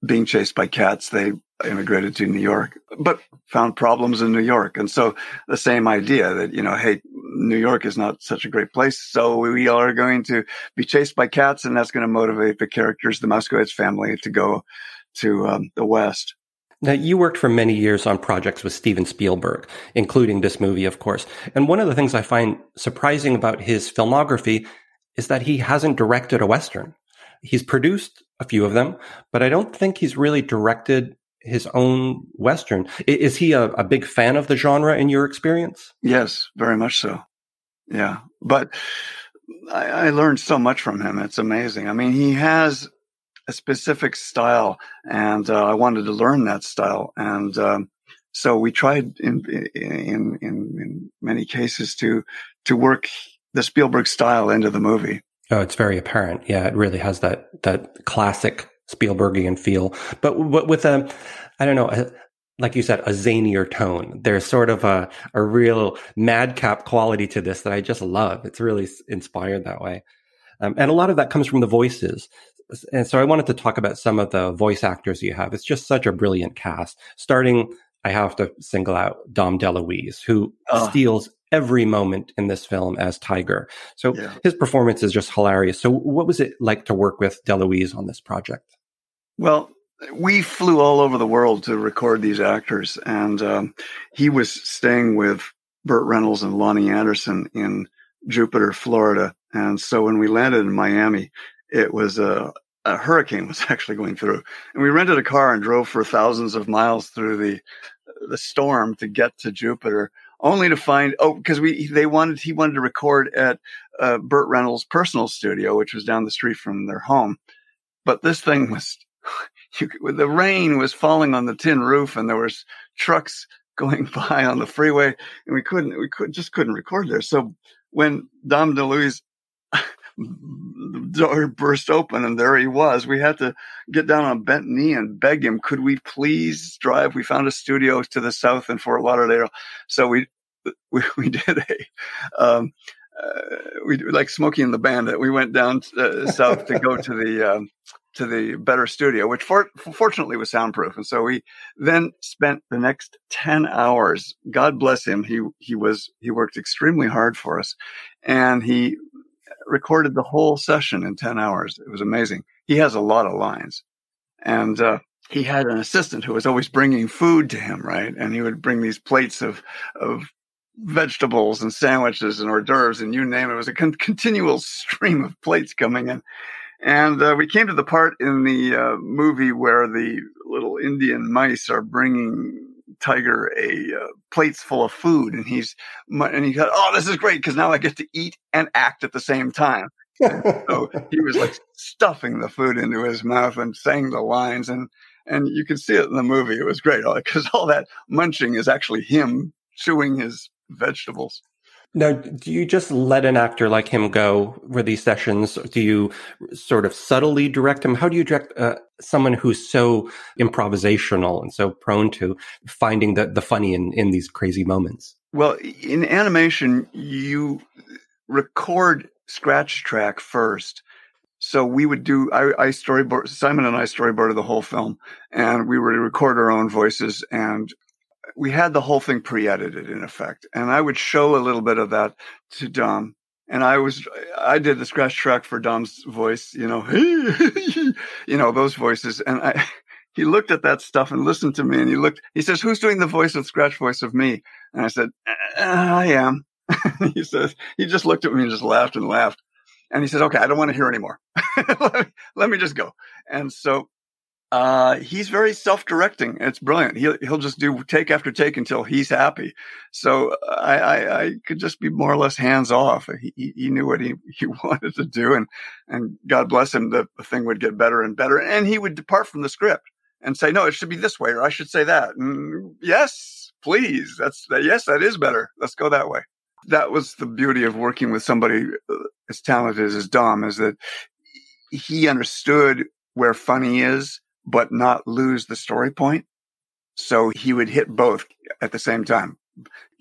being chased by cats. They immigrated to New York, but found problems in New York, and so the same idea that you know, hey, New York is not such a great place, so we are going to be chased by cats, and that's going to motivate the characters, the Mousekewitz family, to go to um, the West. Now, you worked for many years on projects with Steven Spielberg, including this movie, of course. And one of the things I find surprising about his filmography is that he hasn't directed a Western. He's produced a few of them, but I don't think he's really directed his own Western. Is he a, a big fan of the genre in your experience? Yes, very much so. Yeah. But I, I learned so much from him. It's amazing. I mean, he has a specific style, and uh, I wanted to learn that style. And um, so we tried in, in in in many cases to to work the Spielberg style into the movie. Oh, it's very apparent. Yeah, it really has that that classic Spielbergian feel, but with a, I don't know, a, like you said, a zanier tone. There's sort of a a real madcap quality to this that I just love. It's really inspired that way. Um, and a lot of that comes from the voices and so I wanted to talk about some of the voice actors you have. It's just such a brilliant cast. Starting, I have to single out Dom DeLuise, who uh. steals every moment in this film as Tiger. So yeah. his performance is just hilarious. So what was it like to work with DeLuise on this project? Well, we flew all over the world to record these actors, and um, he was staying with Burt Reynolds and Loni Anderson in Jupiter, Florida. And so when we landed in Miami, it was a, a hurricane was [LAUGHS] actually going through, and we rented a car and drove for thousands of miles through the the storm to get to Jupiter, only to find oh because we they wanted he wanted to record at uh, Burt Reynolds' personal studio, which was down the street from their home, but this thing was. [LAUGHS] You, the rain was falling on the tin roof, and there was trucks going [LAUGHS] by on the freeway, and we couldn't, we could just couldn't record there. So when Dom DeLuise the door burst open and there he was. We had to get down on bent knee and beg him, could we please drive? We found a studio to the south in Fort Lauderdale. So we, we, [LAUGHS] we did a, um, uh, we like Smokey and the Bandit. We went down uh, south to go to the, um, to the better studio, which for, fortunately was soundproof. And so we then spent the next 10 hours. God bless him. He, he was, he worked extremely hard for us and he recorded the whole session in 10 hours. It was amazing. He has a lot of lines. And uh, he had an assistant who was always bringing food to him, right? And he would bring these plates of, of vegetables and sandwiches and hors d'oeuvres and you name it. It was a con- continual [LAUGHS] stream of plates coming in. And uh, we came to the part in the uh, movie where the little Indian mice are bringing Tiger a uh, plates full of food, and he's and he got "Oh, this is great because now I get to eat and act at the same time." so [LAUGHS] he was like stuffing the food into his mouth and saying the lines, and and you can see it in the movie. It was great because all that munching is actually him chewing his vegetables. Now, do you just let an actor like him go for these sessions? Do you sort of subtly direct him? How do you direct uh, someone who's so improvisational and so prone to finding the, the funny in, in these crazy moments? Well, in animation, you record scratch track first. So we would do, I, I storyboard, Simon and I storyboarded the whole film and we would record our own voices and we had the whole thing pre-edited in effect. And I would show a little bit of that to Dom. And I was, I did the scratch track for Dom's voice, you know, [LAUGHS] you know, those voices. And I, he looked at that stuff and listened to me and he looked, he says, who's doing the voice of scratch voice of me? And I said, I am. [LAUGHS] he says, he just looked at me and just laughed and laughed. And he said, okay, I don't want to hear anymore. [LAUGHS] let, me, let me just go. And so, uh, he's very self-directing. It's brilliant. He'll, he'll just do take after take until he's happy. So I, I, I could just be more or less hands off. He, he knew what he, [LAUGHS] he wanted to do and, and God bless him, the, thing would get better and better. And he would depart from the script and say, no, it should be this way, or I should say that. And yes, please. That's, yes, that is better. Let's go that way that was the beauty of working with somebody uh, as talented as Dom is that he understood where funny is, but not lose the story point. So he would hit both at the same time.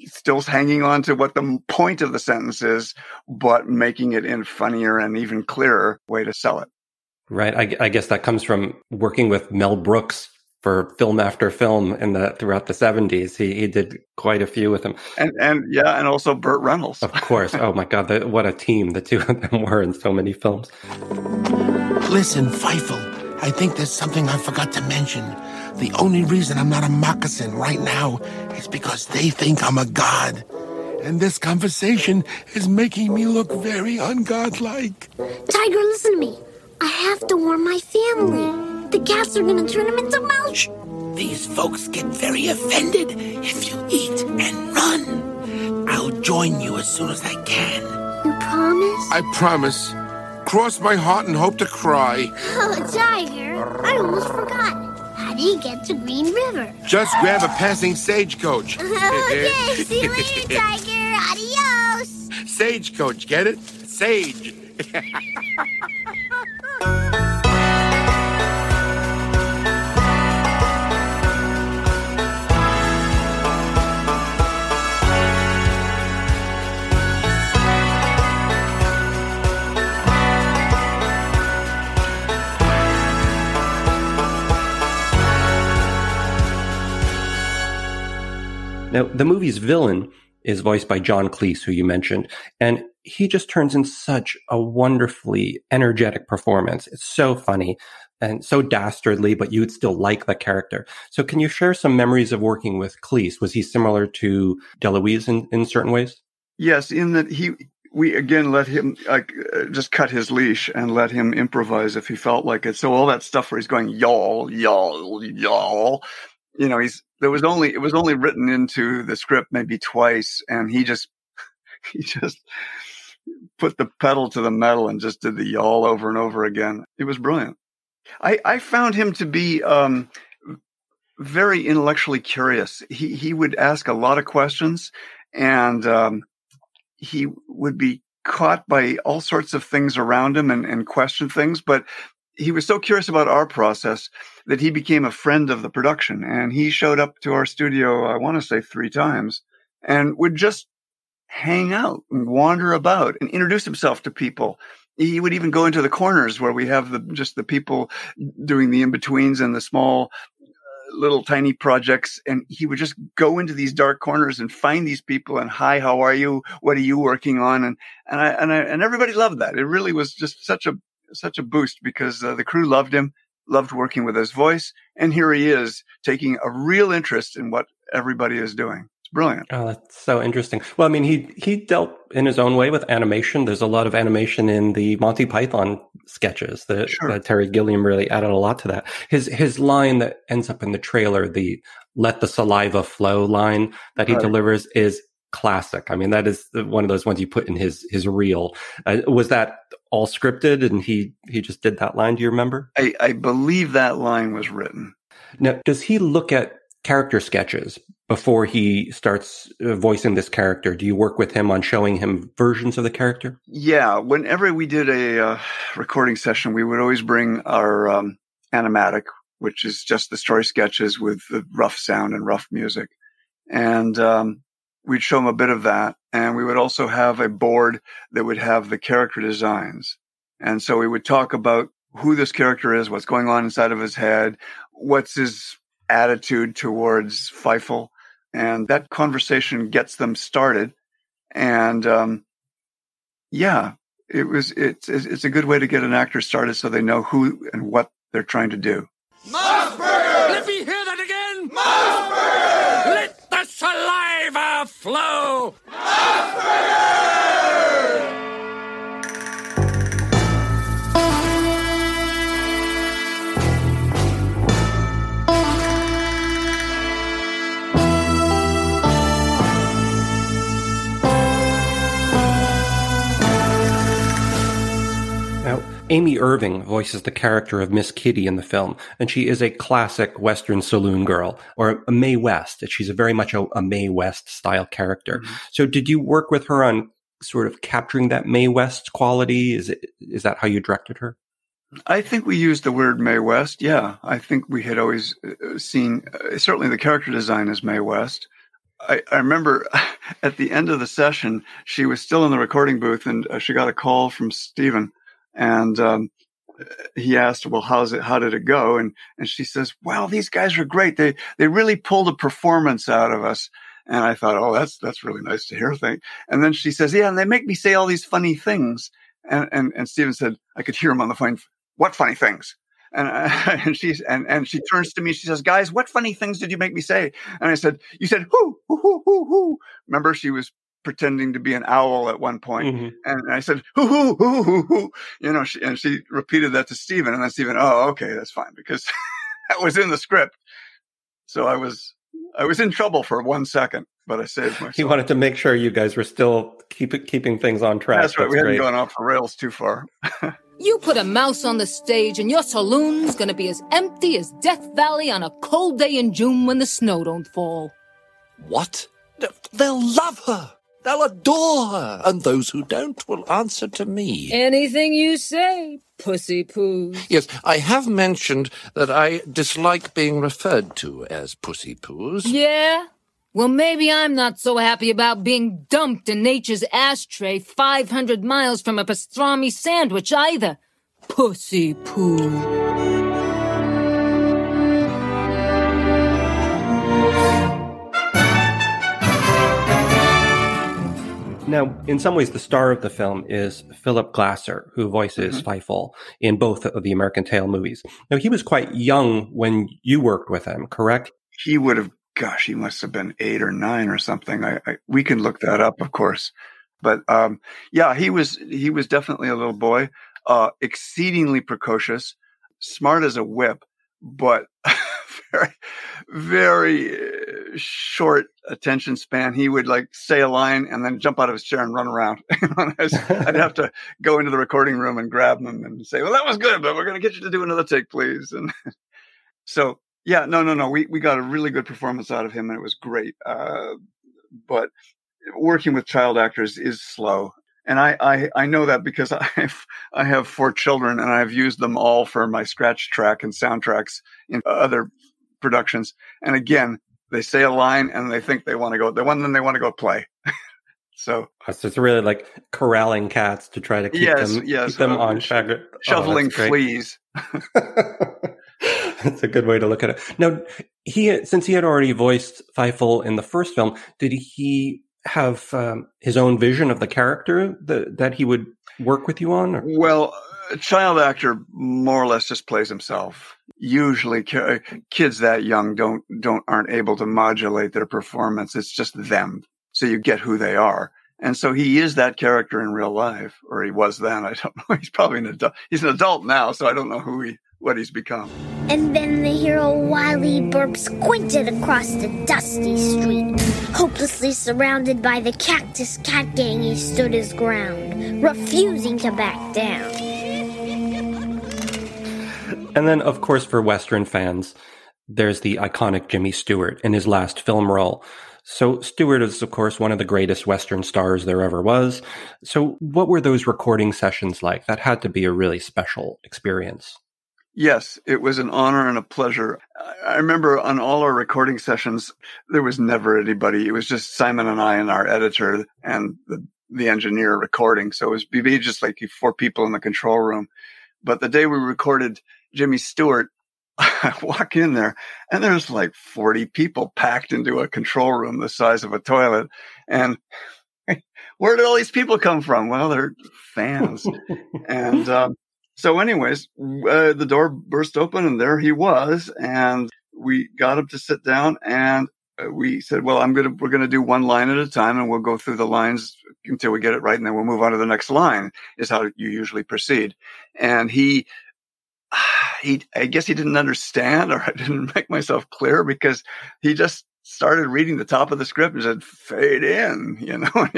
Still hanging on to what the point of the sentence is, but making it in funnier and even clearer way to sell it. Right. I, I guess that comes from working with Mel Brooks for film after film in the throughout the 70s. He he did quite a few with him. And and yeah, and also Burt Reynolds. of course. Oh my god, the, what a team the two of them [LAUGHS] were in so many films. Listen, Fievel, I think there's something I forgot to mention. The only reason I'm not a moccasin right now is because they think I'm a god. And this conversation is making me look very ungodlike. Tiger, listen to me. I have to warn my family. The cats are gonna turn him into mulch. These folks get very offended if you eat and run. I'll join you as soon as I can. You promise? I promise. Cross my heart and hope to cry. Oh, Tiger, I almost forgot. How do you get to Green River? Just grab a passing stagecoach. [LAUGHS] okay, [LAUGHS] see you later, Tiger. Adios. Stagecoach, get it? Sage. [LAUGHS] Now, the movie's villain is voiced by John Cleese, who you mentioned, and he just turns in such a wonderfully energetic performance. It's so funny and so dastardly, but you would still like the character. So, can you share some memories of working with Cleese? Was he similar to DeLuise in, in certain ways? Yes, in that he we again let him uh, just cut his leash and let him improvise if he felt like it. So all that stuff where he's going y'all, y'all, y'all, you know, he's there was only it was only written into the script maybe twice, and he just [LAUGHS] he just put the pedal to the metal and just did the y'all over and over again. It was brilliant. I I found him to be um, very intellectually curious. He he would ask a lot of questions, and um, he would be caught by all sorts of things around him and, and question things, but he was so curious about our process that he became a friend of the production and he showed up to our studio, I want to say three times and would just hang out and wander about and introduce himself to people. He would even go into the corners where we have the, just the people doing the in-betweens and the small uh, little tiny projects and he would just go into these dark corners and find these people and hi how are you? What are you working on? And and I and I and everybody loved that. It really was just such a such a boost because uh, the crew loved him, loved working with his voice, and here he is taking a real interest in what everybody is doing. It's brilliant. Oh, that's so interesting. Well, I mean, he he dealt in his own way with animation. There's a lot of animation in the Monty Python sketches that, Sure. Terry Gilliam really added a lot to that. His his line that ends up in the trailer, the "Let the saliva flow" line that he Right. delivers, is classic. I mean, that is one of those ones you put in his his reel. Uh, was that all scripted, and he he just did that line? Do you remember? I, I believe that line was written. Now, does he look at character sketches before he starts uh, voicing this character? Do you work with him on showing him versions of the character? Yeah, whenever we did a uh, recording session, we would always bring our um, animatic, which is just the story sketches with the rough sound and rough music. And um, we'd show them a bit of that. And we would also have a board that would have the character designs. And so we would talk about who this character is, what's going on inside of his head, what's his attitude towards Fievel. And that conversation gets them started. And um, yeah, it was it's it's a good way to get an actor started so they know who and what they're trying to do. Let me hear that again! Mossberger! Let the saliva flow! Amy Irving voices the character of Miss Kitty in the film, and she is a classic Western saloon girl, or a Mae West. She's a very much a, a Mae West style character. So, did you work with her on sort of capturing that Mae West quality? Is it is that how you directed her? I think we used the word Mae West. Yeah, I think we had always uh, seen uh, certainly the character design as Mae West. I, I remember [LAUGHS] at the end of the session, she was still in the recording booth, and uh, she got a call from Steven, and um, he asked, "Well, how's it? How did it go?" And and she says, "Well, these guys are great. They they really pulled a performance out of us." And I thought, "Oh, that's that's really nice to hear." Thing. And then she says, "Yeah, and they make me say all these funny things." And and and Steven said, "I could hear him on the phone. What funny things?" And, uh, [LAUGHS] and she's and and she turns to me. She says, "Guys, what funny things did you make me say?" And I said, "You said whoo whoo whoo whoo whoo." Remember, she was pretending to be an owl at one point. Mm-hmm. and I said hoo hoo hoo hoo hoo. You know, she, and she repeated that to Steven, and then Steven, "Oh, okay, that's fine," because [LAUGHS] that was in the script. So I was I was in trouble for one second, but I saved myself. He wanted to make sure you guys were still keep keeping things on track. That's right. we hadn't gone off the rails too far. [LAUGHS] You put a mouse on the stage and your saloon's gonna be as empty as Death Valley on a cold day in June when the snow don't fall. What? They'll love her. They'll adore her. And those who don't will answer to me. Anything you say, pussy poos. Yes, I have mentioned that I dislike being referred to as pussy poos. Yeah? Well, maybe I'm not so happy about being dumped in nature's ashtray 500 miles from a pastrami sandwich either. Pussy poo. Now, in some ways, the star of the film is Phillip Glasser, who voices Mm-hmm. Fievel in both of the American Tail movies. Now, he was quite young when you worked with him, correct? he would have, gosh, he must have been eight or nine or something. I, I we can look that up, of course. But um, yeah, he was he was definitely a little boy, uh, exceedingly precocious, smart as a whip, but [LAUGHS] very uh, short attention span. He would like say a line and then jump out of his chair and run around. [LAUGHS] I'd have to go into the recording room and grab him and say, "Well, that was good, but we're going to get you to do another take, please." And [LAUGHS] so yeah, no, no, no. We we got a really good performance out of him, and it was great. Uh, but working with child actors is slow, and I, I I know that because [LAUGHS] I've I have four children, and I've used them all for my scratch track and soundtracks in other productions. And again, they say a line, and they think they want to go. They want then they want to go play. [LAUGHS] so So it's really like corralling cats to try to keep Yes, them, yes, keep them uh, on track. Oh, shoveling that's fleas. [LAUGHS] [LAUGHS] That's a good way to look at it. Now, he since he had already voiced Fievel in the first film, did he have um, his own vision of the character that that he would work with you on? Or? Well, a child actor more or less just plays himself. Usually, uh, kids that young don't don't aren't able to modulate their performance. It's just them, so you get who they are. And so he is that character in real life, or he was then. I don't know. [LAUGHS] He's probably an adult. He's an adult now, so I don't know who he what he's become. And then the hero Wylie Burp squinted across the dusty street. Hopelessly surrounded by the cactus cat gang, he stood his ground, refusing to back down. And then, of course, for Western fans, there's the iconic Jimmy Stewart in his last film role. So Stewart is, of course, one of the greatest Western stars there ever was. So what were those recording sessions like? That had to be a really special experience. Yes, it was an honor and a pleasure. I remember on all our recording sessions, there was never anybody. It was just Simon and I and our editor and the, the engineer recording. So it was just like four people in the control room. But the day we recorded Jimmy Stewart, [LAUGHS] I walk in there and there's like 40 people packed into a control room the size of a toilet. And [LAUGHS] where did all these people come from? Well, they're fans. [LAUGHS] and um, so, anyways, uh, the door burst open and there he was. And we got him to sit down and uh, we said, well, I'm going to, we're going to do one line at a time and we'll go through the lines until we get it right. And then we'll move on to the next line is how you usually proceed. And he, [SIGHS] he, I guess he didn't understand or [LAUGHS] I didn't make myself clear because he just started reading the top of the script and said fade in [LAUGHS] you know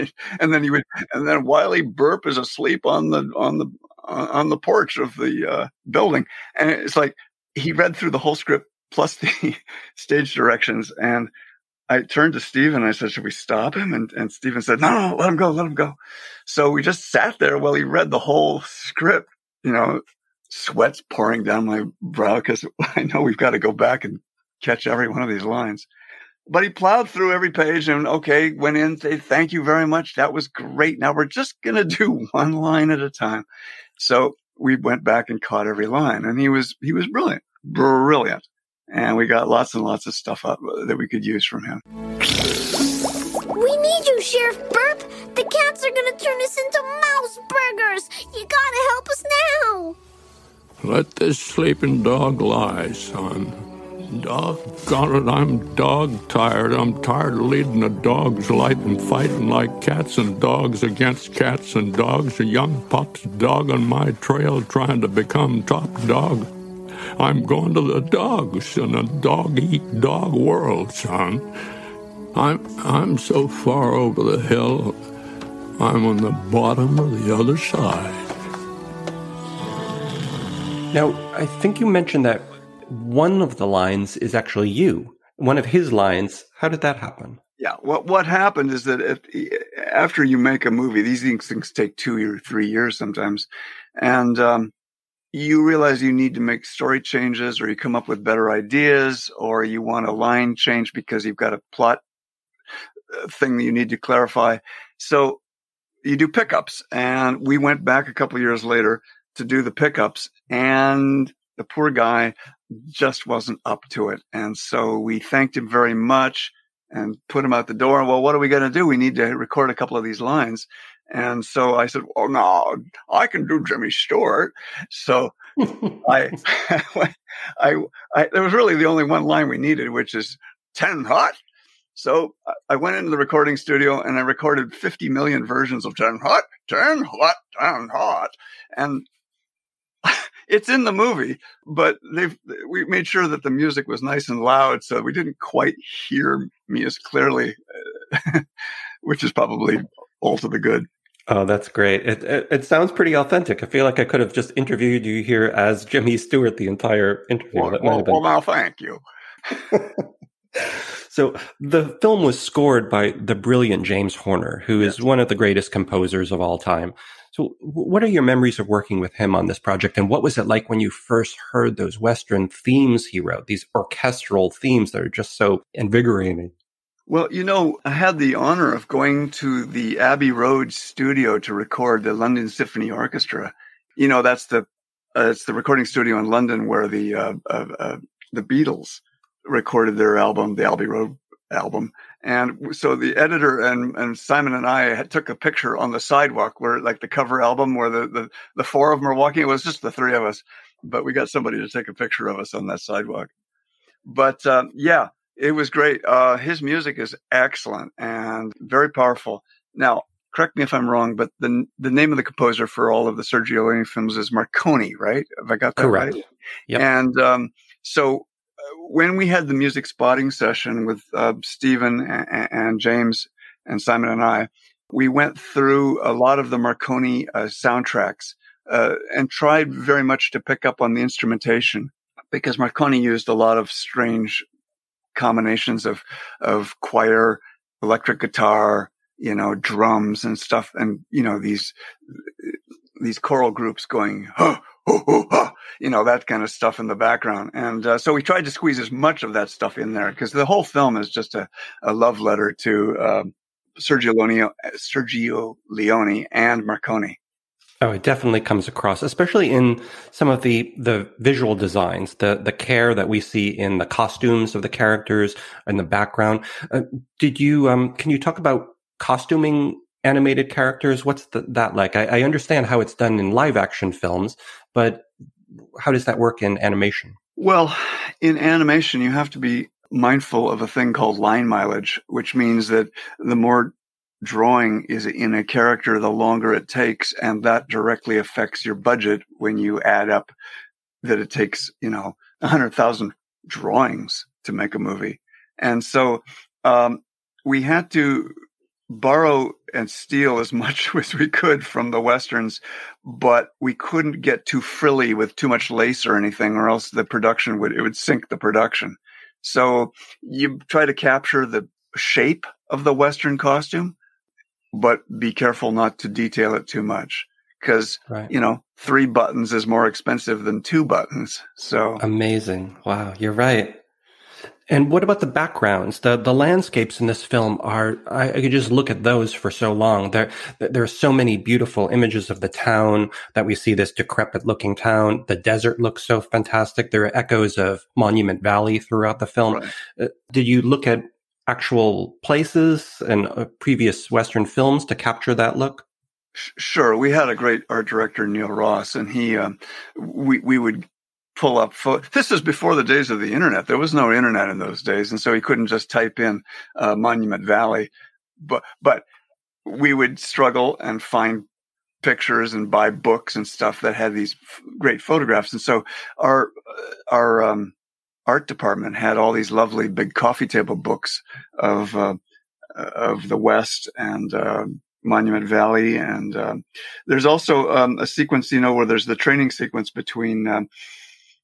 and then he would and then wylie burp is asleep on the on the on the porch of the uh, building and it's like he read through the whole script plus the [LAUGHS] stage directions and I turned to Steven and I said, should we stop him? And, and Steven said, no, no, let him go, let him go. So we just sat there while he read the whole script, you know, sweats pouring down my brow because [LAUGHS] I know we've got to go back and catch every one of these lines. But he plowed through every page and okay, went in, say, thank you very much. That was great. Now we're just going to do [LAUGHS] one line at a time. So we went back and caught every line and he was, he was brilliant, brilliant. And we got lots and lots of stuff up uh, that we could use from him. We need you, Sheriff Burp. The cats are going to turn us into mouse burgers. You got to help us now. Let this sleeping dog lie, son. Doggone it, I'm dog tired. I'm tired of leading a dog's life and fighting like cats and dogs against cats and dogs. A young pup's dog on my trail trying to become top dog. I'm going to the dogs in a dog eat dog world, son. I'm I'm so far over the hill. I'm on the bottom of the other side. Now, I think you mentioned that one of the lines is actually you. One of his lines. How did that happen? Yeah. What what happened is that if, after you make a movie, these things take two or three years sometimes, and um, you realize you need to make story changes, or you come up with better ideas, or you want a line change because you've got a plot uh, thing that you need to clarify. So you do pickups, and we went back a couple years later to do the pickups, and the poor guy just wasn't up to it. And so we thanked him very much and put him out the door. Well, what are we going to do? We need to record a couple of these lines. And so I said, "Oh no, I can do Jimmy Stewart." So [LAUGHS] I, [LAUGHS] I, I, there was really the only one line we needed, which is ten hot. So I went into the recording studio and I recorded 50 million versions of 10 hot, 10 hot, 10 hot. And it's in the movie, but they've we made sure that the music was nice and loud, so we didn't quite hear me as clearly, [LAUGHS] which is probably all to the good. Oh, that's great. It, it, it sounds pretty authentic. I feel like I could have just interviewed you here as Jimmy Stewart the entire interview. Well, well, well now thank you. [LAUGHS] so the film was scored by the brilliant James Horner, who is yes. one of the greatest composers of all time. So, what are your memories of working with him on this project? And what was it like when you first heard those Western themes he wrote, these orchestral themes that are just so invigorating? Well, you know, I had the honor of going to the Abbey Road studio to record the London Symphony Orchestra. You know, that's the uh, it's the recording studio in London where the uh, uh, uh the Beatles recorded their album, the Abbey Road album. And so the editor and, and Simon and I had, took a picture on the sidewalk where like the cover album where the, the, the four of them are walking. It was just the three of us, but we got somebody to take a picture of us on that sidewalk. But um, yeah, it was great. Uh, his music is excellent and very powerful. Now, correct me if I'm wrong, but the the name of the composer for all of the Sergio Leone films is Morricone, right? Have I got that Correct. right? Yep. And um, so when we had the music spotting session with uh, Steven and, and, James and Simon and I, we went through a lot of the Morricone uh, soundtracks uh, and tried very much to pick up on the instrumentation because Morricone used a lot of strange combinations of of choir, electric guitar, you know, drums and stuff, and you know these these choral groups going, oh, ha, [LAUGHS] you know, that kind of stuff in the background. And uh, so we tried to squeeze as much of that stuff in there because the whole film is just a, a love letter to uh, Sergio Leone, Sergio Leone and Morricone. Oh, it definitely comes across, especially in some of the the visual designs, the the care that we see in the costumes of the characters and the background. Uh, did you um can you talk about costuming animated characters? What's the, that like? I, I understand how it's done in live action films, but how does that work in animation? Well, in animation, you have to be mindful of a thing called line mileage, which means that the more drawing is in a character, the longer it takes. And that directly affects your budget when you add up that it takes, you know, a hundred thousand drawings to make a movie. And so, um, we had to borrow and steal as much [LAUGHS] as we could from the westerns, but we couldn't get too frilly with too much lace or anything, or else the production would it would sink the production. So you try to capture the shape of the western costume, but be careful not to detail it too much because right. you know three buttons is more expensive than two buttons. So amazing! Wow, you're right. And what about the backgrounds? The the landscapes in this film are I, I, could just look at those for so long. There there are so many beautiful images of the town that we see this decrepit looking town. The desert looks so fantastic. There are echoes of Monument Valley throughout the film. Right. Uh, did you look at actual places and uh, previous Western films to capture that look? Sure, we had a great art director, Neil Ross, and he, um, we we would pull up. Fo- this is before the days of the internet. There was no internet in those days, and so he couldn't just type in uh, Monument Valley. But but we would struggle and find pictures and buy books and stuff that had these f- great photographs. And so our our um, art department had all these lovely big coffee table books of uh, of the West and uh, Monument Valley, and um, there's also um, a sequence, you know, where there's the training sequence between um,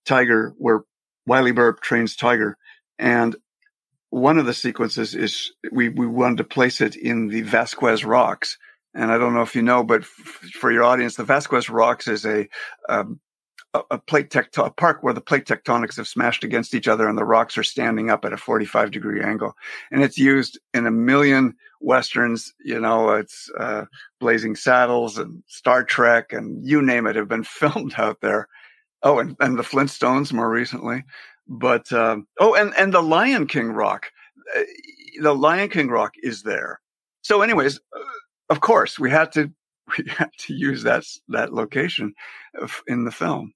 Tiger, where Wylie Burp trains Tiger, and one of the sequences is we we wanted to place it in the Vasquez Rocks. And I don't know if you know, but f- for your audience, the Vasquez Rocks is a um, a, plate tectonic park where the plate tectonics have smashed against each other and the rocks are standing up at a 45 degree angle. And it's used in a million westerns. You know, it's uh, Blazing Saddles and Star Trek and you name it have been [LAUGHS] filmed out there. Oh, and, and the Flintstones more recently. But um, oh, and and the Lion King rock, uh, the Lion King rock is there. So, anyways, uh, of course, we had to [LAUGHS] we had to use that that location in the film.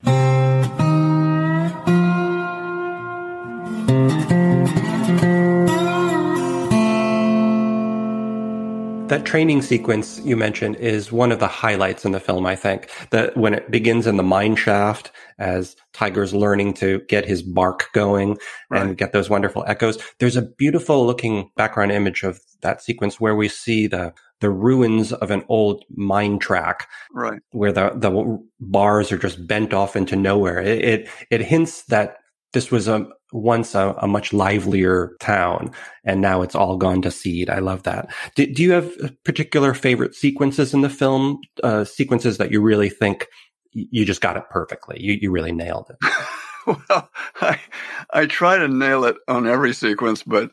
That training sequence you mentioned is one of the highlights in the film, I think. That when it begins in the mine shaft as Tiger's learning to get his bark going right. and get those wonderful echoes. There's a beautiful looking background image of that sequence where we see the the ruins of an old mine track, right? Where the the bars are just bent off into nowhere. It it, it hints that this was a once a, a, much livelier town, and now it's all gone to seed. I love that. Do, do you have particular favorite sequences in the film? Uh, sequences that you really think you just got it perfectly. You you really nailed it. [LAUGHS] well, I I try to nail it on every sequence, but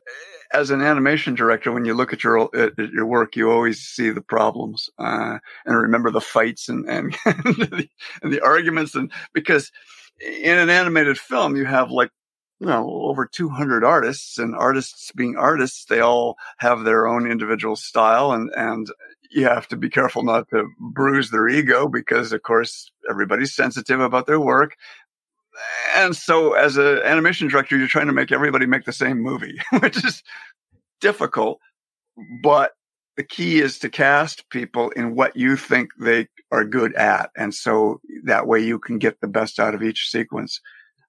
as an animation director, when you look at your at, your work, you always see the problems uh, and remember the fights and and, [LAUGHS] and, the, and the arguments, and because in an animated film, you have like you know over 200 artists, and artists being artists, they all have their own individual style, and and you have to be careful not to bruise their ego because, of course, everybody's sensitive about their work. And so as an animation director you're trying to make everybody make the same movie [LAUGHS] which is difficult but the key is to cast people in what you think they are good at and so that way you can get the best out of each sequence.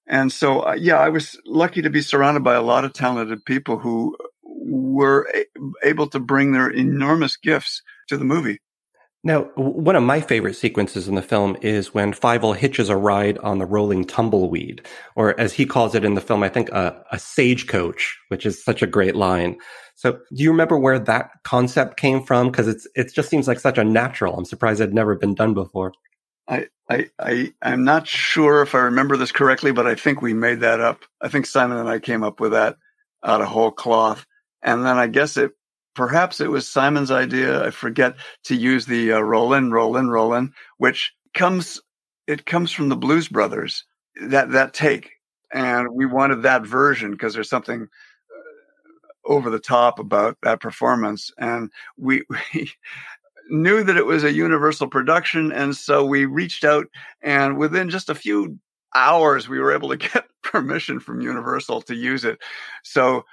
And so uh, yeah i was lucky to be surrounded by a lot of talented people who were a- able to bring their enormous gifts to the movie now, one of my favorite sequences in the film is when Fievel hitches a ride on the rolling tumbleweed, or as he calls it in the film, I think a, a stagecoach, which is such a great line. So, do you remember where that concept came from? Because it's it just seems like such a natural. I'm surprised it had never been done before. I, I, I, I'm not sure if I remember this correctly, but I think we made that up. I think Simon and I came up with that out of whole cloth. And then I guess it, perhaps it was Simon's idea. I forget to use the uh, rollin, rollin, rollin, which comes, it comes from the Blues Brothers, that, that take. And we wanted that version because there's something uh, over the top about that performance. And we, [LAUGHS] we, knew that it was a universal production. And so we reached out and within just a few hours, we were able to [LAUGHS] get permission from Universal to use it. So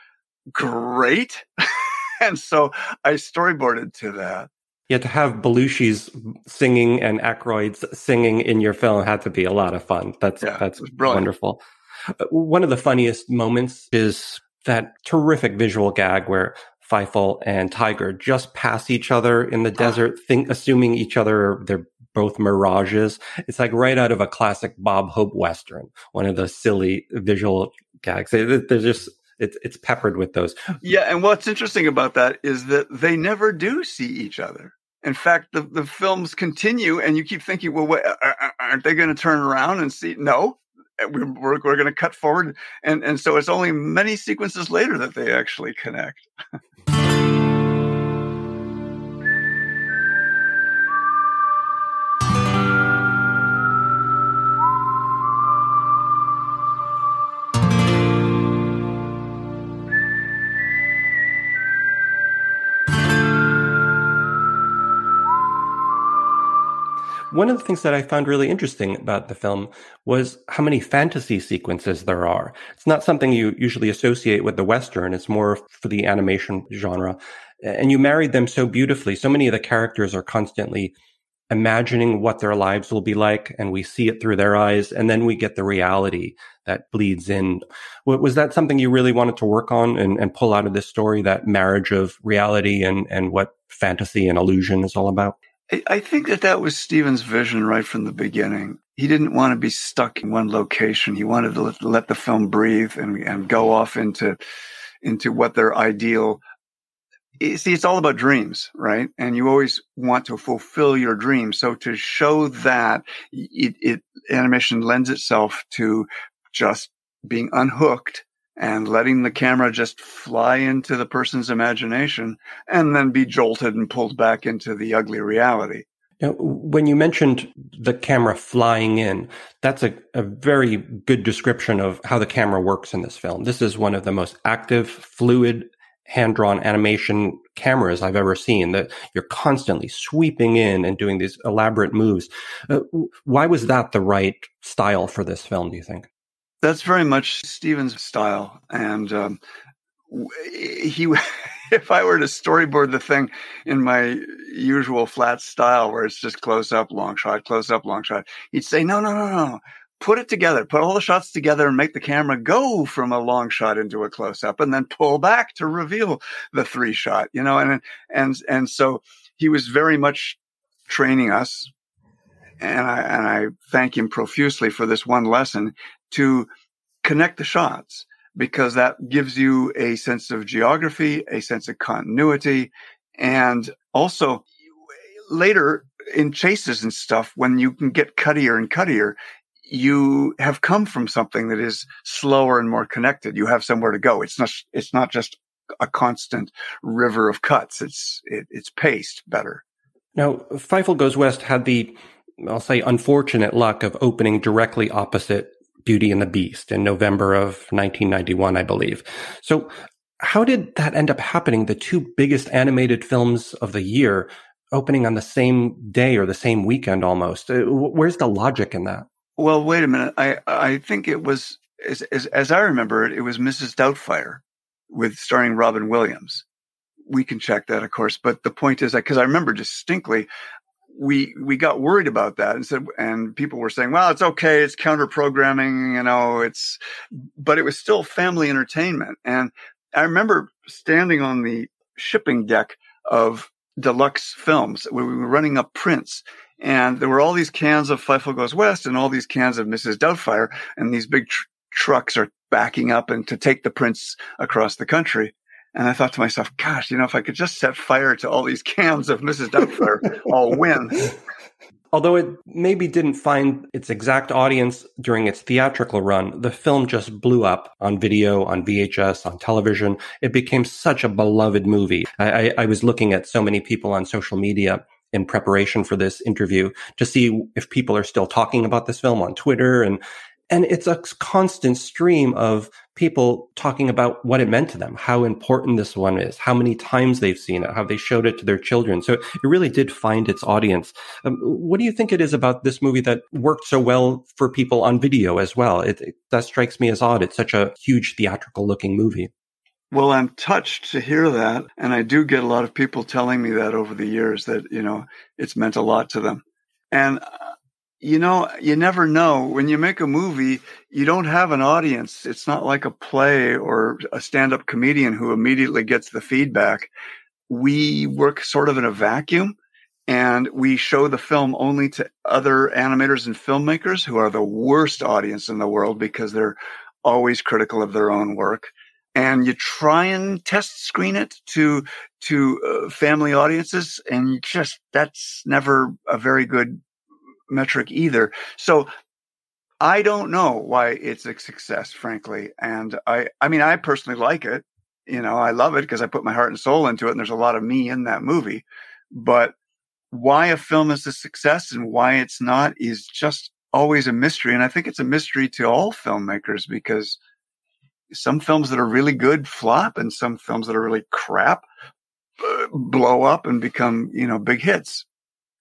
great. [LAUGHS] and [LAUGHS] so I storyboarded to that. Yeah, to have Belushi's singing and Aykroyd's singing in your film had to be a lot of fun. That's yeah, that's wonderful. Uh, one of the funniest moments is that terrific visual gag where Fievel and Tiger just pass each other in the ah. desert, think, assuming each other they're both mirages. It's like right out of a classic Bob Hope Western, one of the silly visual gags. They're just, it's, it's peppered with those. Yeah. And what's interesting about that is that they never do see each other. In fact, the, the films continue and you keep thinking, well, what, aren't they going to turn around and see? No, eh, we're, we're, we're going to cut forward. And, and so it's only many sequences later that they actually connect. [LAUGHS] One of the things that I found really interesting about the film was how many fantasy sequences there are. It's not something you usually associate with the Western. It's more for the animation genre. And you married them so beautifully. So many of the characters are constantly imagining what their lives will be like and we see it through their eyes. And then we get the reality that bleeds in. Was that something you really wanted to work on and, and pull out of this story, that marriage of reality and, and what fantasy and illusion is all about? I think that that was Steven's vision right from the beginning. He didn't want to be stuck in one location. He wanted to let, the film breathe and, and go off into, into what their ideal. See, it's all about dreams, right? And you always want to fulfill your dreams. So to show that it, it animation lends itself to just being unhooked and letting the camera just fly into the person's imagination and then be jolted and pulled back into the ugly reality. Now, when you mentioned the camera flying in, that's a, a very good description of how the camera works in this film. This is one of the most active, fluid, hand drawn animation cameras I've ever seen that you're constantly sweeping in and doing these elaborate moves. Uh, why was that the right style for this film, do you think? That's very much Steven's style, and um, he. [LAUGHS] if I were to storyboard the thing in my usual flat style, where it's just close up, long shot, close up, long shot, he'd say, "No, no, no, no." Put it together, put all the shots together and make the camera go from a long shot into a close up and then pull back to reveal the three shot, you know, and, and, and so he was very much training us and I, and I thank him profusely for this one lesson to connect the shots because that gives you a sense of geography, a sense of continuity. And also later in chases and stuff, when you can get cuttier and cuttier, you have come from something that is slower and more connected. You have somewhere to go. It's not, it's not just a constant river of cuts. It's, it, it's paced better. Now, Fievel Goes West had the, I'll say, unfortunate luck of opening directly opposite Beauty and the Beast in November of 1991, I believe. So how did that end up happening? The two biggest animated films of the year opening on the same day or the same weekend almost. Uh, where's the logic in that? Well, wait a minute. I, I think it was, as, as, as I remember it, it was Mrs. Doubtfire with starring Robin Williams we can check that, of course. But the point is that because I remember distinctly, we we got worried about that and said and people were saying well it's okay it's counter programming you know it's but it was still family entertainment and i remember standing on the shipping deck of deluxe films where we were running up prints and there were all these cans of Fievel Goes West and all these cans of Mrs. Doubtfire and these big tr- trucks are backing up and to take the prints across the country and I thought to myself, gosh, you know, if I could just set fire to all these cans of Mrs. Doubtfire, I'll win. although it maybe didn't find its exact audience during its theatrical run, the film just blew up on video, on VHS, on television. It became such a beloved movie. I, I, I was looking at so many people on social media in preparation for this interview to see if people are still talking about this film on Twitter and and it's a constant stream of people talking about what it meant to them, how important this one is, how many times they've seen it, how they showed it to their children. So it really did find its audience. Um, what do you think it is about this movie that worked so well for people on video as well? It, it, that strikes me as odd. It's such a huge theatrical looking movie. Well, I'm touched to hear that. And I do get a lot of people telling me that over the years that, you know, it's meant a lot to them. And you know, you never know. When you make a movie, you don't have an audience. It's not like a play or a stand up comedian who immediately gets the feedback. We work sort of in a vacuum and we show the film only to other animators and filmmakers who are the worst audience in the world because they're always critical of their own work. And you try and test screen it to, to uh, family audiences and just, that's never a very good metric either. So I don't know why it's a success, frankly. And I, I mean, I personally like it. You know, I love it because I put my heart and soul into it and there's a lot of me in that movie. But why a film is a success and why it's not is just always a mystery. And I think it's a mystery to all filmmakers because some films that are really good flop and some films that are really crap uh, blow up and become, you know, big hits.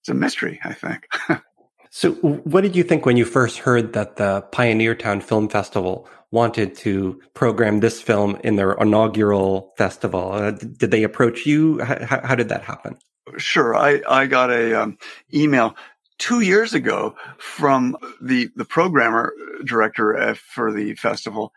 It's a mystery, I think. [LAUGHS] So, what did you think when you first heard that the Pioneertown Film Festival wanted to program this film in their inaugural festival? Uh, did they approach you? How, how, did that happen? Sure, I I got a um, email two years ago from the the programmer director uh, for the festival.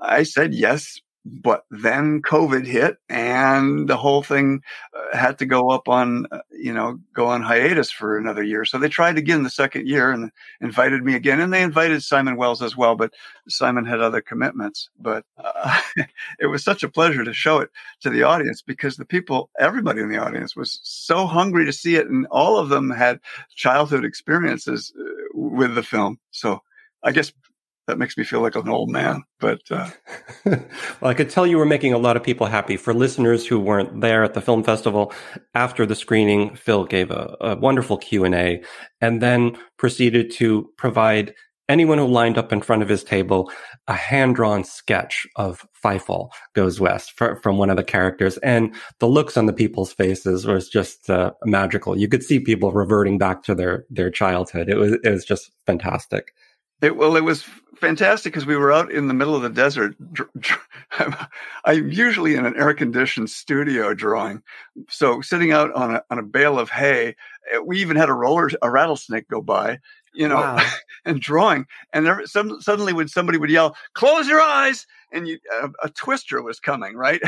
I said yes, but then COVID hit and the whole thing uh, had to go up on, uh, you know, go on hiatus for another year. So they tried again the second year and invited me again. And they invited Simon Wells as well, but Simon had other commitments. But uh, [LAUGHS] it was such a pleasure to show it to the audience because the people, everybody in the audience was so hungry to see it. And all of them had childhood experiences uh, with the film. So I guess that makes me feel like an old man. But uh... [LAUGHS] well, I could tell you were making a lot of people happy. For listeners who weren't there at the film festival, after the screening, Phil gave a, a wonderful Q and A, and then proceeded to provide anyone who lined up in front of his table a hand drawn sketch of Fievel Goes West for, from one of the characters. And the looks on the people's faces was just uh, magical. You could see people reverting back to their, their childhood. It was, it was just fantastic. It, well, it was fantastic because we were out in the middle of the desert. [LAUGHS] I'm usually in an air conditioned studio drawing. So sitting out on a, on a bale of hay, eh, we even had a roller, a rattlesnake go by, you know, wow. [LAUGHS] and drawing. And there, some, suddenly when somebody would yell, close your eyes, and you, a, a twister was coming, right?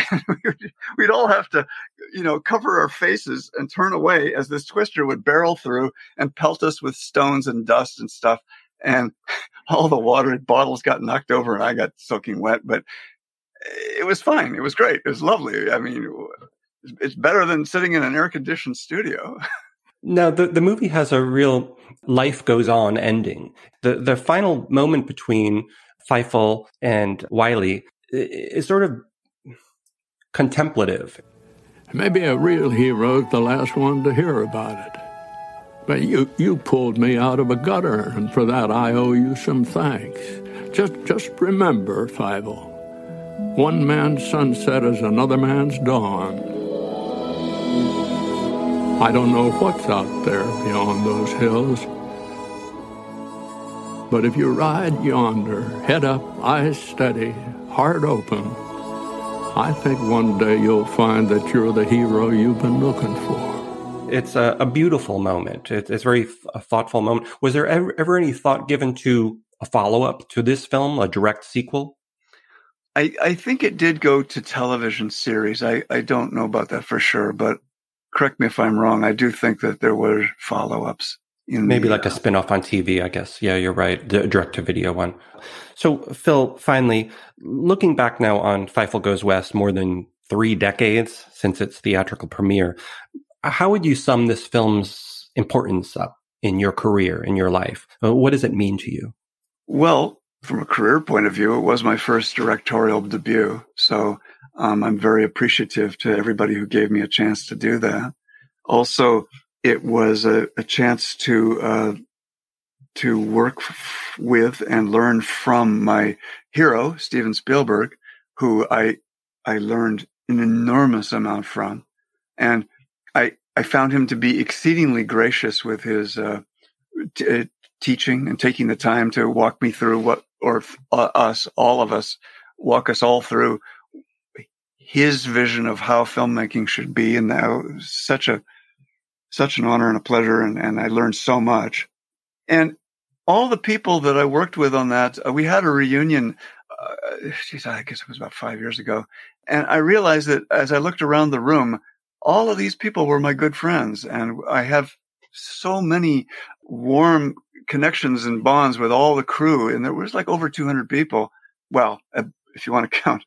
[LAUGHS] We'd all have to, you know, cover our faces and turn away as this twister would barrel through and pelt us with stones and dust and stuff and [LAUGHS] all the water bottles got knocked over and I got soaking wet, but eh, it was fine. It was great. It was lovely. I mean, it's better than sitting in an air conditioned studio. [LAUGHS] Now, the, the movie has a real life goes on ending. The the final moment between Fievel and Wylie is sort of contemplative. Maybe a real hero is the last one to hear about it. But you, you pulled me out of a gutter, and for that I owe you some thanks. Just, just remember, Fievel, one man's sunset is another man's dawn. I don't know what's out there beyond those hills. But if you ride yonder, head up, eyes steady, heart open, I think one day you'll find that you're the hero you've been looking for. It's a, a beautiful moment. It's, it's very a thoughtful moment. Was there ever, ever any thought given to a follow up to this film, a direct sequel? I, I think it did go to television series. I, I don't know about that for sure, but correct me if I'm wrong. I do think that there were follow ups. Maybe the, like a uh, spin off on TV, I guess. Yeah, you're right. The direct to video one. So, Phil, finally, looking back now on Fievel Goes West more than three decades since its theatrical premiere, how would you sum this film's importance up? in your career, in your life? Uh, what does it mean to you? Well, from a career point of view, it was my first directorial debut. So um, I'm very appreciative to everybody who gave me a chance to do that. Also, it was a, a chance to uh, to work f- with and learn from my hero, Steven Spielberg, who I I learned an enormous amount from, and I I found him to be exceedingly gracious with his uh, t- uh, teaching and taking the time to walk me through what or uh, us all of us walk us all through his vision of how filmmaking should be, and that was such a such an honor and a pleasure, and, and I learned so much. And all the people that I worked with on that, uh, we had a reunion. Uh, geez, I guess it was about five years ago, and I realized that as I looked around the room, all of these people were my good friends, and I have so many warm connections and bonds with all the crew, and there was like over 200 people. Well, uh, if you want to [LAUGHS] count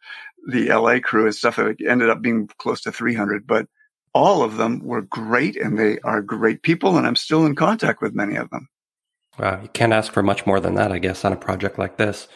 the LA crew and stuff, it ended up being close to 300, but all of them were great and they are great people, and I'm still in contact with many of them. Wow, you can't ask for much more than that, I guess, on a project like this.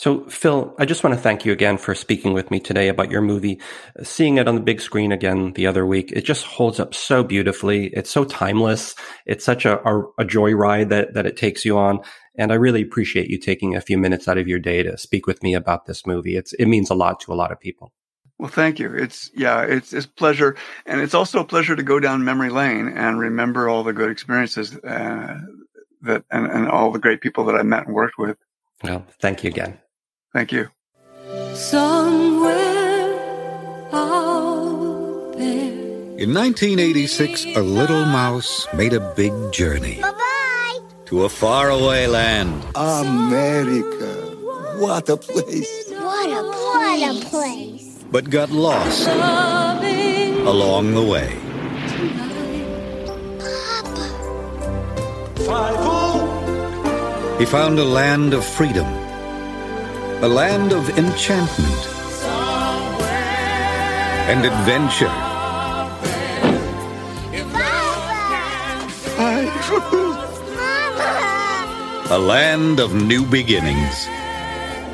So, Phil, I just want to thank you again for speaking with me today about your movie. Seeing it on the big screen again the other week, it just holds up so beautifully. It's so timeless. It's such a, a, a joyride that, that it takes you on. And I really appreciate you taking a few minutes out of your day to speak with me about this movie. It's, it means a lot to a lot of people. Well, thank you. It's yeah, it's it's pleasure, and it's also a pleasure to go down memory lane and remember all the good experiences uh, that and, and all the great people that I met and worked with. Well, thank you again. Thank you. Somewhere out there. In 1986, a little mouse made a big journey. Bye-bye. To a faraway land. America. What a place. What a place. What a place. But got lost along the way. Papa. He found a land of freedom, a land of enchantment and adventure. A land of new beginnings.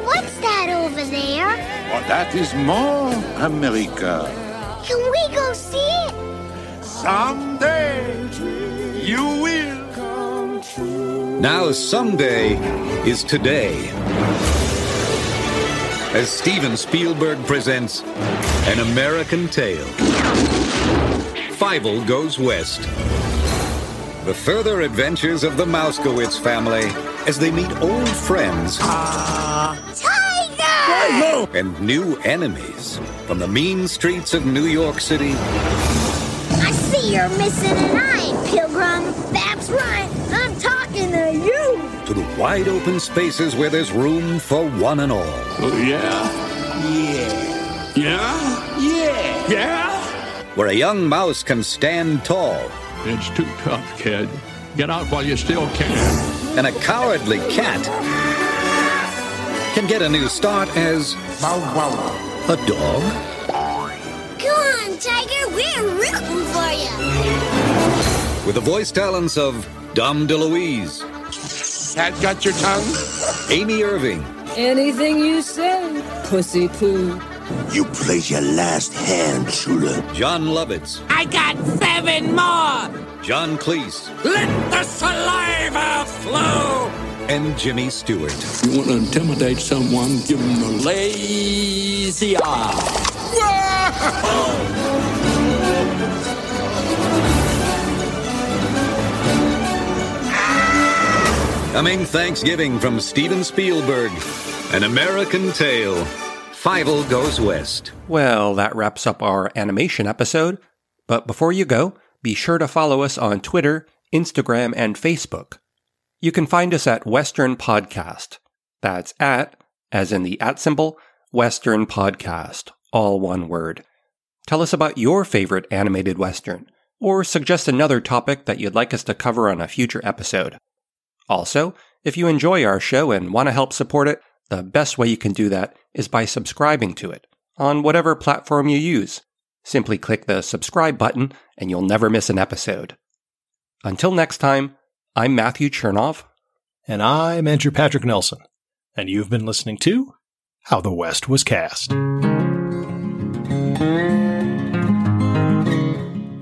What's that over there? Oh, that is more America. Can we go see it? Someday you will. Come true. Now, someday is today. As Steven Spielberg presents An American Tale. Fievel Goes West. The further adventures of the Mousekewitz family as they meet old friends ah. Tiger! and new enemies from the mean streets of New York City I see you're missing an wide open spaces where there's room for one and all. Oh, yeah? Yeah. Yeah? Yeah. Yeah? Where a young mouse can stand tall It's too tough, kid. Get out while you still can. and a cowardly cat can get a new start as Bow wow. a dog. Come on, Tiger. We're rooting for you. With the voice talents of Dom DeLuise, Cat got your tongue? Amy Irving, Anything you say, pussy poo. You played your last hand, shooter. Jon Lovitz, I got seven more! John Cleese, Let the saliva flow! and Jimmy Stewart. You want to intimidate someone, give them the lazy eye. [LAUGHS] Coming Thanksgiving from Steven Spielberg, An American Tale. Fievel Goes West. Well, that wraps up our animation episode. But before you go, be sure to follow us on Twitter, Instagram, and Facebook. You can find us at Western Podcast. That's at, as in the at symbol, Western Podcast, all one word. Tell us about your favorite animated Western, or suggest another topic that you'd like us to cover on a future episode. Also, if you enjoy our show and want to help support it, the best way you can do that is by subscribing to it on whatever platform you use. Simply click the subscribe button and you'll never miss an episode. Until next time, I'm Matthew Chernov. And I'm Andrew Patrick Nelson. And you've been listening to How the West Was Cast.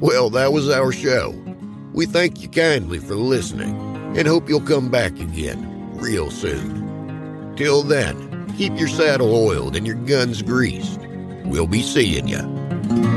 Well, that was our show. We thank you kindly for listening and hope you'll come back again real soon. Till then, keep your saddle oiled and your guns greased. We'll be seeing you.